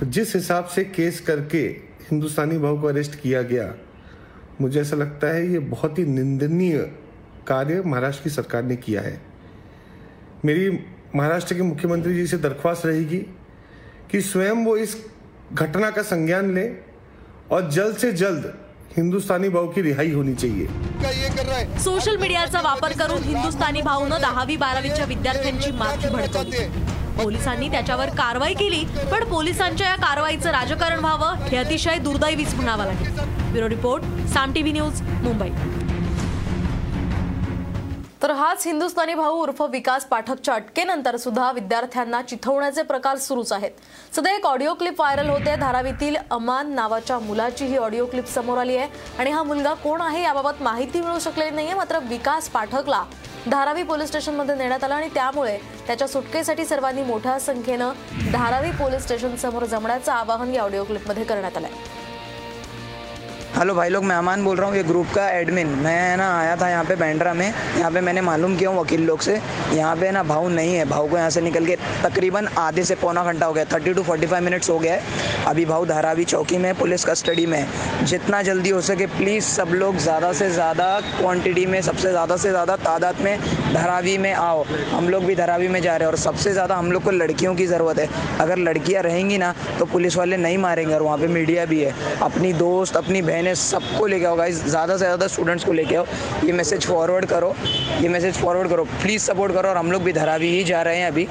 तो जिस हिसाब से केस करके हिंदुस्तानी भाव को अरेस्ट किया गया मुझे ऐसा लगता है ये बहुत ही निंदनीय कार्य महाराष्ट्र की सरकार ने किया है। मेरी महाराष्ट्र के मुख्यमंत्री जी से दरख्वास्त रहेगी कि स्वयं वो इस घटना का संज्ञान लें और जल्द से जल्द हिंदुस्तानी भाव की रिहाई होनी चाहिए। सोशल मीडियाचा वापर करून हिंदुस्थानी भाऊनं दहावी बारावीच्या विद्यार्थ्यांची माथी भडकवली. पोलिसांनी त्याच्यावर कारवाई केली पण पोलिसांच्या या कारवाईचं राजकारण व्हावं हे अतिशय दुर्दैवीच म्हणावं लागेल. Bureau report Saam TV news Mumbai. तर हाच हिंदुस्थानी भाऊ उर्फ विकास पाठकच्या अटकेनंतर सुद्धा विद्यार्थ्यांना चिथवण्याचे प्रकार सुरूच आहेत. सध्या एक ऑडिओ क्लिप व्हायरल होते. धारावीतील अमान नावाच्या मुलाची ही ऑडिओ क्लिप समोर आली आहे. आणि हा मुलगा कोण आहे याबाबत माहिती मिळू शकलेली नाहीये. मात्र विकास पाठकला धारावी पोलीस स्टेशनमध्ये नेण्यात आलं आणि त्यामुळे त्याच्या सुटकेसाठी सर्वांनी मोठ्या संख्येनं धारावी पोलीस स्टेशन समोर जमण्याचं आवाहन या ऑडिओ क्लिपमध्ये करण्यात आलं आहे हेलो भाई लोग, मैं अमान बोल रहा हूँ, ये ग्रुप का एडमिन मैं ना आया था यहाँ पे बैंड्रा में. यहाँ पे मैंने मालूम किया हूँ वकील लोग से. यहाँ पे ना भाऊ नहीं है. भाव को यहाँ से निकल के तकरीबन आधे से पौना घंटा हो गया thirty to forty five minutes हो गया है. अभी भाव धारावी चौकी में, पुलिस कस्टडी में है. जितना जल्दी हो सके प्लीज़ सब लोग ज़्यादा से ज़्यादा क्वान्टिटी में, सबसे ज़्यादा से ज़्यादा तादाद में धारावी में आओ. हम लोग भी धारावी में जा रहे हैं और सबसे ज़्यादा हम लोग को लड़कियों की ज़रूरत है. अगर लड़कियाँ रहेंगी ना तो पुलिस वाले नहीं मारेंगे और वहाँ पर मीडिया भी है. अपनी दोस्त, अपनी बहनें सबको लेके आओ गाइज़ ज़्यादा से ज़्यादा स्टूडेंट्स को लेके आओ। ये मैसेज फॉरवर्ड करो, ये मैसेज फॉरवर्ड करो। प्लीज़ सपोर्ट करो और हम लोग भी धरावी ही जा रहे हैं अभी।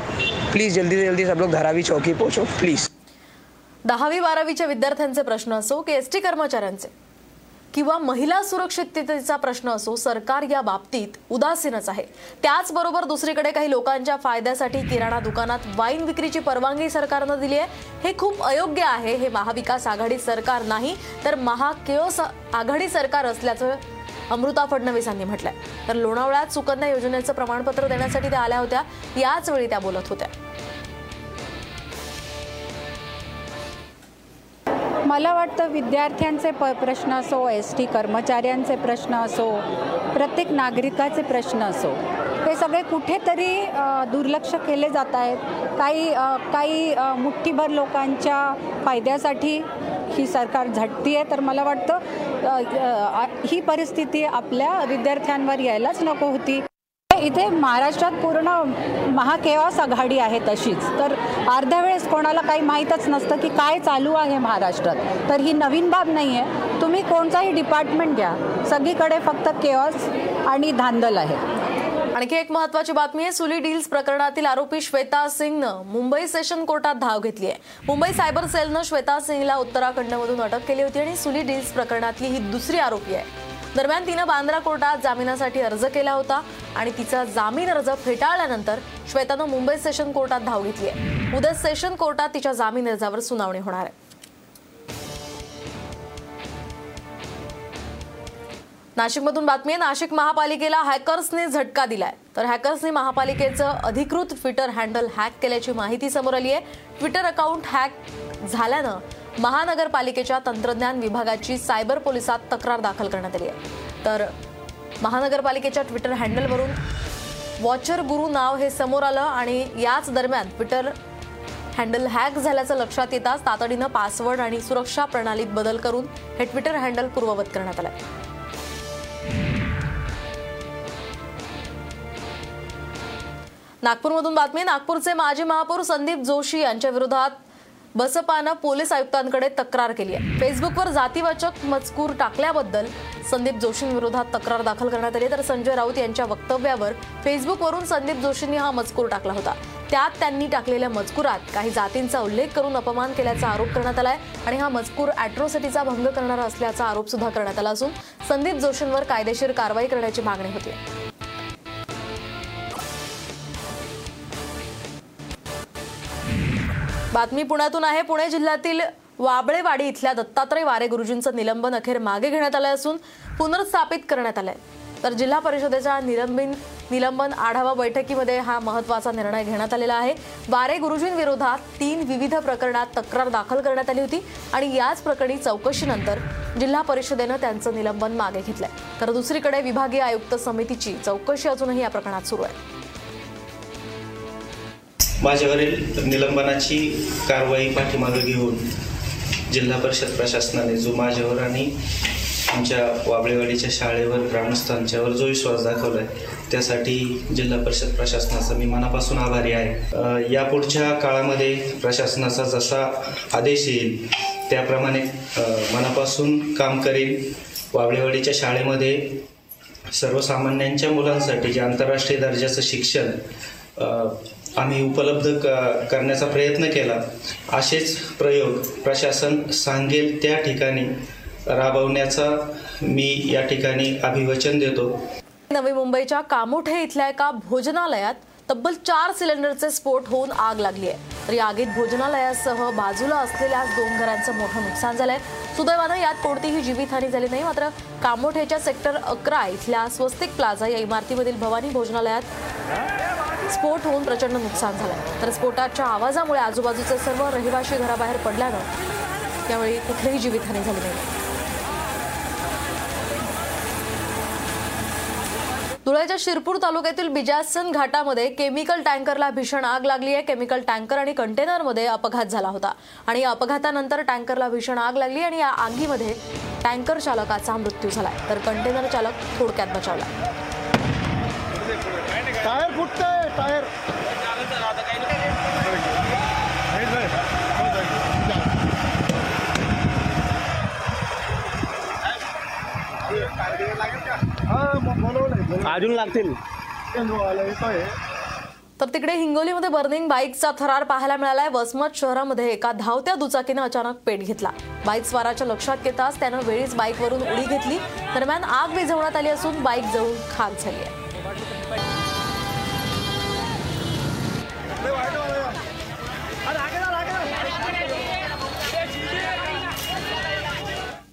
प्लीज़ जल्दी से जल्दी सब लोग धरावी चौकी पहुँचो प्लीज़ दहावी बारावीच्या विद्यार्थ्यांचे प्रश्न असो की एस टी कर्मचाऱ्यांचे. किंवा महिला सुरक्षिततेचा प्रश्न असो सरकार या बाबतीत उदासीनच आहे. त्याचबरोबर दुसरीकडे काही लोकांच्या फायद्यासाठी किराणा दुकानात वाईन विक्रीची परवानगी सरकारनं दिली आहे. हे खूप अयोग्य आहे. हे महाविकास आघाडी सरकार नाही तर महाकेओस आघाडी सरकार असल्याचं अमृता फडणवीसांनी म्हटलंय. तर लोणावळ्यात सुकन्या योजनेचं प्रमाणपत्र देण्यासाठी त्या आल्या होत्या. याच वेळी त्या बोलत होत्या. मला वाटतं विद्यार्थ्यांचे प प्रश्न असो एस टी कर्मचाऱ्यांचे प्रश्न असो प्रत्येक नागरिकाचे प्रश्न असो हे सगळे कुठेतरी दुर्लक्ष केले जात आहेत. काही काही मुठ्ठीभर लोकांच्या फायद्यासाठी ही सरकार झटती आहे तर मला वाटतं ही परिस्थिती आपल्या विद्यार्थ्यांवर यायलाच नको होती. इथे महाराष्ट्रात पूर्ण महाकेवास आघाडी आहे तशीच. तर अर्ध्या वेळेस कोणाला काही माहीतच नसतं की काय चालू आहे महाराष्ट्रात. तर ही नवीन बाब नाही आहे तुम्ही कोणताही डिपार्टमेंट घ्या. सगळीकडे फक्त केवास आणि धांदल आहे. आणखी एक महत्वाची बातमी आहे. सुली डील्स प्रकरणातील आरोपी श्वेता सिंगनं मुंबई सेशन कोर्टात धाव घेतली आहे. मुंबई सायबर सेलनं श्वेता सिंगला उत्तराखंडमधून अटक केली होती आणि सुली डील्स प्रकरणातली ही दुसरी आरोपी आहे. दरम्यान तिनं बांद्रा कोर्टात जामिनासाठी अर्ज केला होता आणि तिचा जामीन अर्ज फेटाळल्यानंतर श्वेतानं मुंबई सेशन कोर्टात धाव घेतली आहे. उद्या सेशन कोर्टात तिच्या जामीन अर्जावर सुनावणी होणार आहे. नाशिकमधून बातमी आहे नाशिक महापालिकेला हॅकर्सने झटका दिलाय. तर हॅकर्सने महापालिकेचं अधिकृत ट्विटर हँडल हॅक केल्याची माहिती समोर आली आहे. ट्विटर अकाउंट हॅक झाल्यानं महानगरपालिकेच्या तंत्रज्ञान विभागाची सायबर पोलिसात तक्रार दाखल करण्यात आली आहे. तर महानगरपालिकेच्या ट्विटर हँडलवरून वॉचर गुरु नाव हे समोर आलं आणि याच दरम्यान ट्विटर हँडल हॅक झाल्याचं लक्षात येताच तातडीनं पासवर्ड आणि सुरक्षा प्रणालीत बदल करून हे ट्विटर हँडल पूर्ववत करण्यात आलं नागपूरमधून बातमी नागपूरचे माजी महापौर संदीप जोशी यांच्या विरोधात बसपानं पोलीस आयुक्तांकडे तक्रार केली आहे. फेसबुकवर जातीवाचक मजकूर टाकल्याबद्दल संदीप जोशींविरोधात तक्रार दाखल करण्यात आली तर संजय राऊत यांच्या वक्तव्यावर फेसबुकवरून संदीप जोशींनी हा मजकूर टाकला होता. त्यात त्यांनी टाकलेल्या मजकुरात काही जातींचा उल्लेख करून अपमान केल्याचा आरोप करण्यात आलाय आणि हा मजकूर अॅट्रोसिटीचा भंग करणारा असल्याचा आरोप सुद्धा करण्यात आला असून संदीप जोशींवर कायदेशीर कारवाई करण्याची मागणी होती बातमी पुण्यातून आहे. पुणे जिल्ह्यातील वाबळेवाडी इथल्या दत्तात्रय वारे गुरुजींचं निलंबन अखेर मागे घेण्यात आलं असून पुनर्स्थापित करण्यात आलंय. तर जिल्हा परिषदेच्या निलंबिन निलंबन आढावा बैठकीमध्ये हा महत्त्वाचा निर्णय घेण्यात आलेला आहे. वारे गुरुजींविरोधात तीन विविध प्रकरणात तक्रार दाखल करण्यात आली होती आणि याच प्रकरणी चौकशीनंतर जिल्हा परिषदेनं त्यांचं निलंबन मागे घेतलंय. तर दुसरीकडे विभागीय आयुक्त समितीची चौकशी अजूनही या प्रकरणात सुरू आहे. माझ्यावरील निलंबनाची कारवाई पाठीमागे घेऊन जिल्हा परिषद प्रशासनाने जो माझ्यावर आणि आमच्या वाबळेवाडीच्या शाळेवर ग्रामस्थांच्यावर जो विश्वास दाखवलाय त्यासाठी जिल्हा परिषद प्रशासनाचा मी मनापासून आभारी आहे. यापुढच्या काळामध्ये प्रशासनाचा जसा आदेश येईल त्याप्रमाणे मनापासून काम करेन वाबळेवाडीच्या शाळेमध्ये सर्वसामान्यांच्या मुलांसाठी जे आंतरराष्ट्रीय दर्जाचं शिक्षण आम्ही उपलब्ध क करण्याचा प्रयत्न केला. असेच प्रयोग प्रशासन सांगेल त्या ठिकाणी. राबवण्याचा मी या ठिकाणी अभिवचन देतो. नवी मुंबईच्या कामोठे इथल्या एका भोजनालयात तब्बल चार सिलेंडरचे स्फोट होऊन आग लागली आहे. तर या आगीत भोजनालयासह बाजूला असलेल्या दोन घरांचं मोठं नुकसान झालंय. सुदैवानं यात कोणतीही जीवितहानी झाली नाही. मात्र कामोठेच्या सेक्टर अकरा इथल्या स्वस्तिक प्लाझा या इमारतीमधील भवानी भोजनालयात स्फोट होऊन प्रचंड नुकसान झालंय. तर स्फोटाच्या आवाजामुळे आजूबाजूचे सर्व रहिवाशी घराबाहेर पडल्यानं त्यावेळी कुठलीही जीवितहानी झाली नाही. धुळ्याच्या शिरपूर तालुक्यातील बिजासन घाटामध्ये केमिकल टँकरला भीषण आग लागली आहे. केमिकल टँकर आणि कंटेनरमध्ये अपघात झाला होता. आणि या अपघातानंतर टँकरला भीषण आग लागली आणि या आगीमध्ये टँकर चालकाचा मृत्यू झाला तर कंटेनर चालक थोडक्यात बचावला. टायर फुटतंय टायर. अजून लागतील. तर तिकडे हिंगोलीमध्ये बर्निंग बाईकचा थरार पाहायला मिळालाय. वसमत शहरामध्ये एका धावत्या दुचाकीनं अचानक पेट घेतला. बाईक स्वाराच्या लक्षात येताच त्यानं वेळीच बाईकवरून उडी घेतली. दरम्यान आग विझवण्यात आली असून बाईक जळून खाक झाली आहे.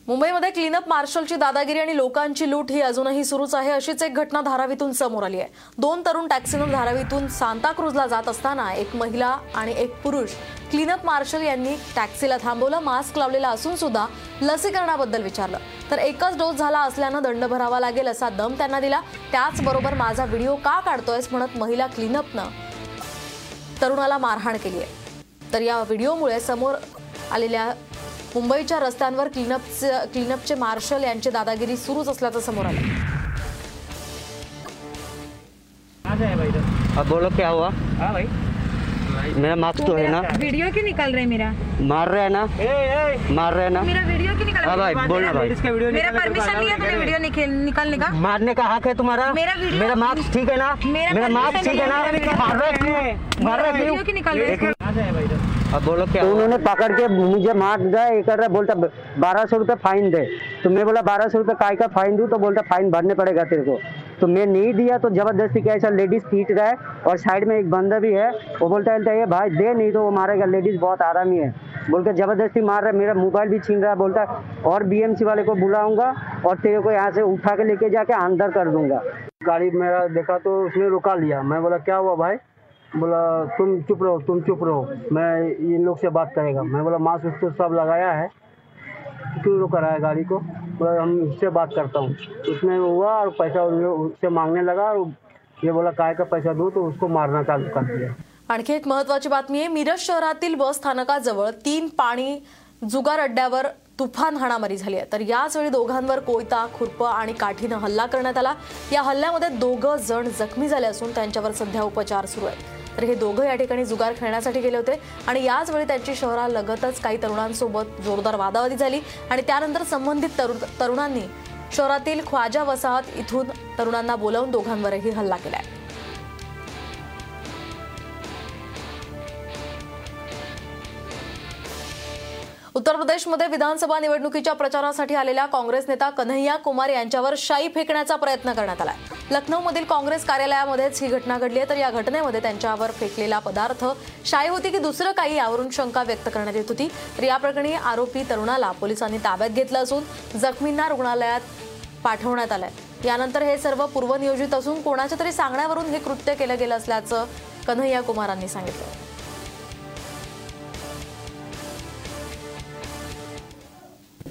मुंबईमध्ये क्लीनअप मार्शलची दादागिरी आणि लोकांची लूट ही अजूनही सुरूच आहे. अशीच एक घटना धारावीतून समोर आली आहे. दोन तरुण टॅक्सीनं धारावीतून सांताक्रूजला जात असताना एक महिला आणि एक पुरुष क्लीनअप मार्शल यांनी टॅक्सीला थांबवलं मास्क लावलेला असून सुद्धा लसीकरणाबद्दल विचारलं. तर एकच डोस झाला असल्यानं दंड भरावा लागेल असा दम त्यांना दिला. त्याचबरोबर माझा व्हिडिओ का काढतोयस म्हणत महिला क्लीनअपनं तरुणाला मारहाण केली आहे. तर या व्हिडिओमुळे समोर आलेल्या मुंबईच्या रस्त्यांवर क्लीनअपचे क्लीनअपचे मार्शल यांची दादागिरी सुरूच असल्याचं समोर आलं. है अब बोलो क्या हुआ हाँ भाई. मेरा मार्क्स तो है ना? वीडियो क्यों निकल रहे मेरा? मार रहे हैं ना? मार रहे हैं ना? मेरा वीडियो क्यों निकल हाँ? भाई बोलना भाई। मेरा परमिशन लिया तूने वीडियो निकालने का? मारने का हक है तुम्हारा? मेरा वीडियो मेरा मार्क्स ठीक है ना? मेरा permission ठीक है ना? मार रहे क्यों मार रहे क्यों निकाल रहे हैं? अब बोलो क्या उन्होंने पकड़ के मुझे मार दिया ये कर रहा बोलता बारह सौ रुपये फाइन दे। तो मैं बोला बारह सौ रुपये काय का फाइन दूँ? तो बोलता फाइन भरने पड़ेगा तेरे को। तो मैं नहीं दिया तो ज़बरदस्ती क्या ऐसा लेडीज़ पीट रहा है और साइड में एक बंदा भी है वो बोलता है ये भाई दे नहीं तो वो मारेगा लेडीज़ बहुत आरामी है बोल के ज़बरदस्ती मार रहा है मेरा मोबाइल भी छीन रहा है बोलता है और बीएमसी वाले को बुलाऊँगा और तेरे को यहाँ से उठा के लेके जाके अंदर कर दूँगा। गाड़ी मेरा देखा तो उसने रुका लिया। मैं बोला क्या हुआ भाई? बोला तुम चुप रहो तुम चुप रहो। मैं इन लोग से बात करेगा। मैं बोला मास्क उसको सब लगाया है। क्यों रोक रहा है गाड़ी को? बोला हम उससे बात करता हूँ। उसने हुआ और पैसा उससे मांगने लगा और ये बोला काय का पैसा दो? तो उसको मारना चालू कर दिया। आणखी एक महत्वाची बातमी आहे मिरज शहरातील बस स्थानकाजवळ तीन पाणी जुगार अड्ड्यावर तुफान हाणामारी झाली आहे. तर याच वेळी दोघांवर कोयता खुरपं आणि काठीनं हल्ला करण्यात आला. या हल्ल्यामध्ये दोघं जण जखमी झाले असून त्यांच्यावर सध्या उपचार सुरू आहेत. तर हे दोघं या ठिकाणी जुगार खेळण्यासाठी गेले होते. आणि याच वेळी त्यांची शहरालगतच काही तरुणांसोबत जोरदार वादावादी झाली. आणि त्यानंतर संबंधित तरुण तरुणांनी शहरातील ख्वाजा वसाहत इथून तरुणांना बोलावून दोघांवरही हल्ला केला आहे उत्तर प्रदेशमध्ये विधानसभा निवडणुकीच्या प्रचारासाठी आलेल्या काँग्रेस नेता कन्हैया कुमार यांच्यावर शाई फेकण्याचा प्रयत्न करण्यात आला लखनौमधील काँग्रेस कार्यालयामध्येच ही घटना घडली आहे. तर या घटनेमध्ये त्यांच्यावर फेकलेला पदार्थ शाई होती की दुसरं काही यावरून शंका व्यक्त करण्यात येत होती. तर या प्रकरणी आरोपी तरुणाला पोलिसांनी ताब्यात घेतलं असून जखमींना रुग्णालयात पाठवण्यात आलंय. यानंतर हे सर्व पूर्वनियोजित असून कोणाच्या तरी सांगण्यावरून हे कृत्य केलं गेलं असल्याचं कन्हैया कुमारांनी सांगितलं.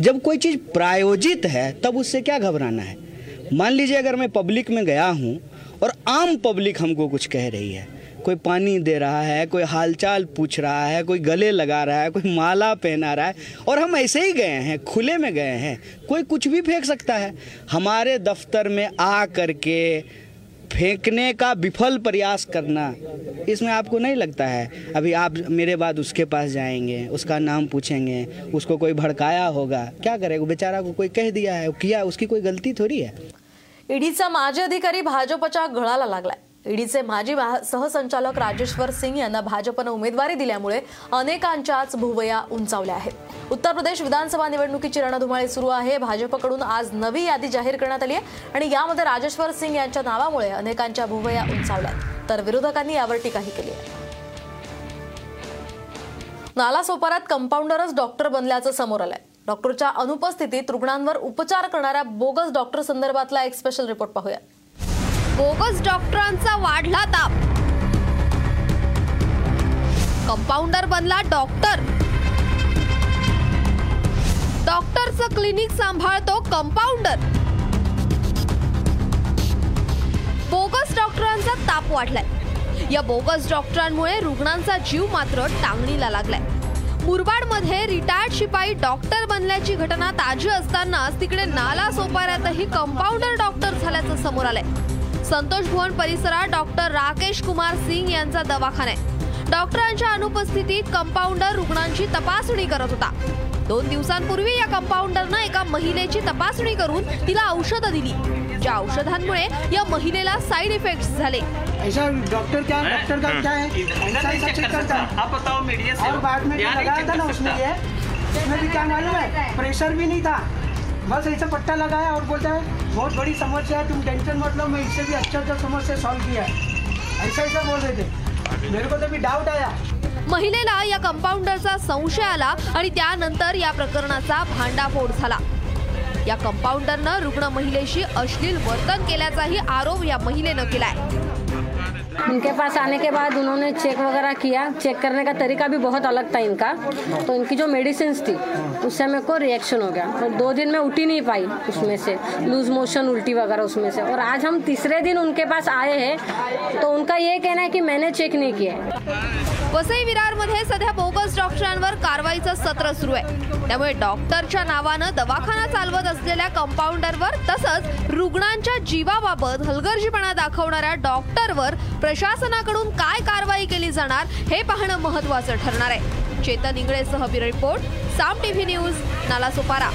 जब कोई चीज़ प्रायोजित है, तब उससे क्या घबराना है? मान लीजिए अगर मैं पब्लिक में गया हूँ और आम पब्लिक हमको कुछ कह रही है। कोई पानी दे रहा है, कोई हालचाल पूछ रहा है, कोई गले लगा रहा है, कोई माला पहना रहा है और हम ऐसे ही गए हैं, खुले में गए हैं, कोई कुछ भी फेंक सकता है। हमारे दफ्तर में आ करके फेंकने का विफल प्रयास करना, इसमें आपको नहीं लगता है? अभी आप मेरे बाद उसके पास जाएँगे, उसका नाम पूछेंगे, उसको कोई भड़काया होगा, क्या करेगा बेचारा को कोई कह दिया है, किया, उसकी कोई गलती थोड़ी है? ईडीचा माजी अधिकारी भाजपच्या गळाला लागलाय. ईडीचे माजी सहसंचालक राजेश्वर सिंग यांना भाजपनं उमेदवारी दिल्यामुळे अनेकांच्याच भुवया उंचावल्या आहेत. उत्तर प्रदेश विधानसभा निवडणुकीची रणधुमाळी सुरू आहे. भाजपकडून आज नवी यादी जाहीर करण्यात आली आहे आणि यामध्ये राजेश्वर सिंग यांच्या नावामुळे अनेकांच्या भुवया उंचावल्या तर विरोधकांनी यावर टीकाही केली आहे. नालासोपारात कंपाऊंडरच डॉक्टर बनल्याचं समोर आलंय. डॉक्टरच्या अनुपस्थितीत रुग्णांवर उपचार करणाऱ्या बोगस डॉक्टर संदर्भातला एक स्पेशल रिपोर्ट पाहूया. बोगस डॉक्टरांचा वाढला ताप. कंपाऊंडर बनला डॉक्टर. डॉक्टरचं क्लिनिक सांभाळतो कंपाऊंडर. बोगस डॉक्टरांचा ताप वाढलाय. या बोगस डॉक्टरांमुळे रुग्णांचा जीव मात्र टांगणीला लागलाय. मुरबाडमध्ये रिटायर्ड शिपाई डॉक्टर बनल्याची घटना ताजी असतानाच तिकडे नाला सोपाऱ्यातही कंपाऊंडर डॉक्टर झाल्याचं समोर आलंय. संतोष भवन परिसरात डॉक्टर राकेश कुमार सिंग यांचा दवाखाना आहे. डॉक्टरांच्या अनुपस्थितीत कंपाऊंडर रुग्णांची तपासणी करत होता. दोन दिवसांपूर्वी या कंपाऊंडरनं एका महिलेची तपासणी करून तिला औषधं दिली. ज्या औषधांमुळे या महिलेला साईड इफेक्ट्स झाले. ऐसा डॉक्टर क्या डॉक्टर का क्या है? करता आप बताओ मीडिया से और बाद में लगाया था ना उसने। ये उसमें भी क्या मालूम है? *laughs* प्रेशर भी नहीं था। बस ऐसा पट्टा लगाया और बोलता है बहुत बड़ी समस्या है तुम टेंशन मत लो मैं इससे भी अच्छा अच्छा समस्या सॉल्व किया है। ऐसा ऐसा बोल रहे थे। मेरे को तो भी डाउट आया। महिलेला या कंपाऊंडरचा संशय आला आणि त्यानंतर या प्रकरणाचा भांडाफोड झाला. या कंपाऊंडरनं रुग्ण महिलेशी अश्लील वर्तन केल्याचाही आरोप या महिलेनं केलाय. इनके पास आने के बाद उन्होंने चेक वगैरह किया। चेक करने का तरीका भी बहुत अलग था इनका। तो इनकी जो मेडिसिन थी, उससे मेरे को रिएक्शन हो गया। और दो दिन में उठी नहीं पाई उसमें से। लूज मोशन उल्टी वगैरह उसमें से। और आज हम तीसरे दिन उनके पास आए हैं। तो उनका ये कहना है कि मैंने चेक नहीं किया वसई विरारमध्ये सध्या बोगस डॉक्टरांवर कारवाईचं सत्र सुरू आहे. त्यामुळे डॉक्टरच्या नावानं दवाखाना चालवत असलेल्या कंपाऊंडरवर तसंच रुग्णांच्या जीवाबाबत हलगर्जीपणा दाखवणाऱ्या डॉक्टरवर प्रशासनाकडून काय कारवाई केली जाणार हे पाहणं महत्वाचं ठरणार आहे. Chetan इंगळेसह bureau report Saam TV news Nalasopara.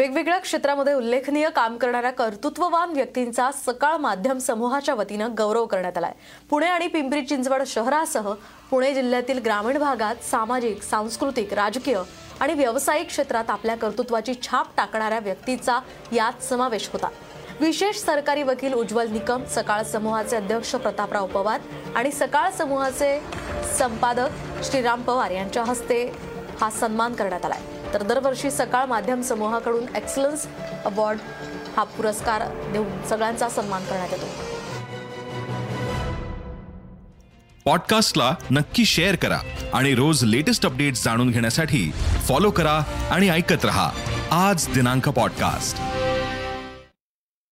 वेगवेगळ्या क्षेत्रामध्ये उल्लेखनीय काम करणाऱ्या कर्तृत्ववान व्यक्तींचा सकाळ माध्यम समूहाच्या वतीनं गौरव करण्यात आलाय. पुणे आणि पिंपरी चिंचवड शहरासह पुणे जिल्ह्यातील ग्रामीण भागात सामाजिक सांस्कृतिक राजकीय आणि व्यावसायिक क्षेत्रात आपल्या कर्तृत्वाची छाप टाकणाऱ्या व्यक्तीचा यात समावेश होता. विशेष सरकारी वकील उज्ज्वल निकम सकाळ समूहाचे अध्यक्ष प्रतापराव पवार आणि सकाळ समूहाचे संपादक श्रीराम पवार यांच्या हस्ते हा सन्मान करण्यात आला आहे तर दरवर्षी सकाळ माध्यम समूहाकडून एक्सलन्स अवॉर्ड हा पुरस्कार देऊन सगळ्यांचा सन्मान करण्यात येतो. पॉडकास्टला नक्की शेअर करा आणि रोज लेटेस्ट अपडेट्स जाणून घेण्यासाठी फॉलो करा आणि ऐकत रहा. आज दिनांक पॉडकास्ट.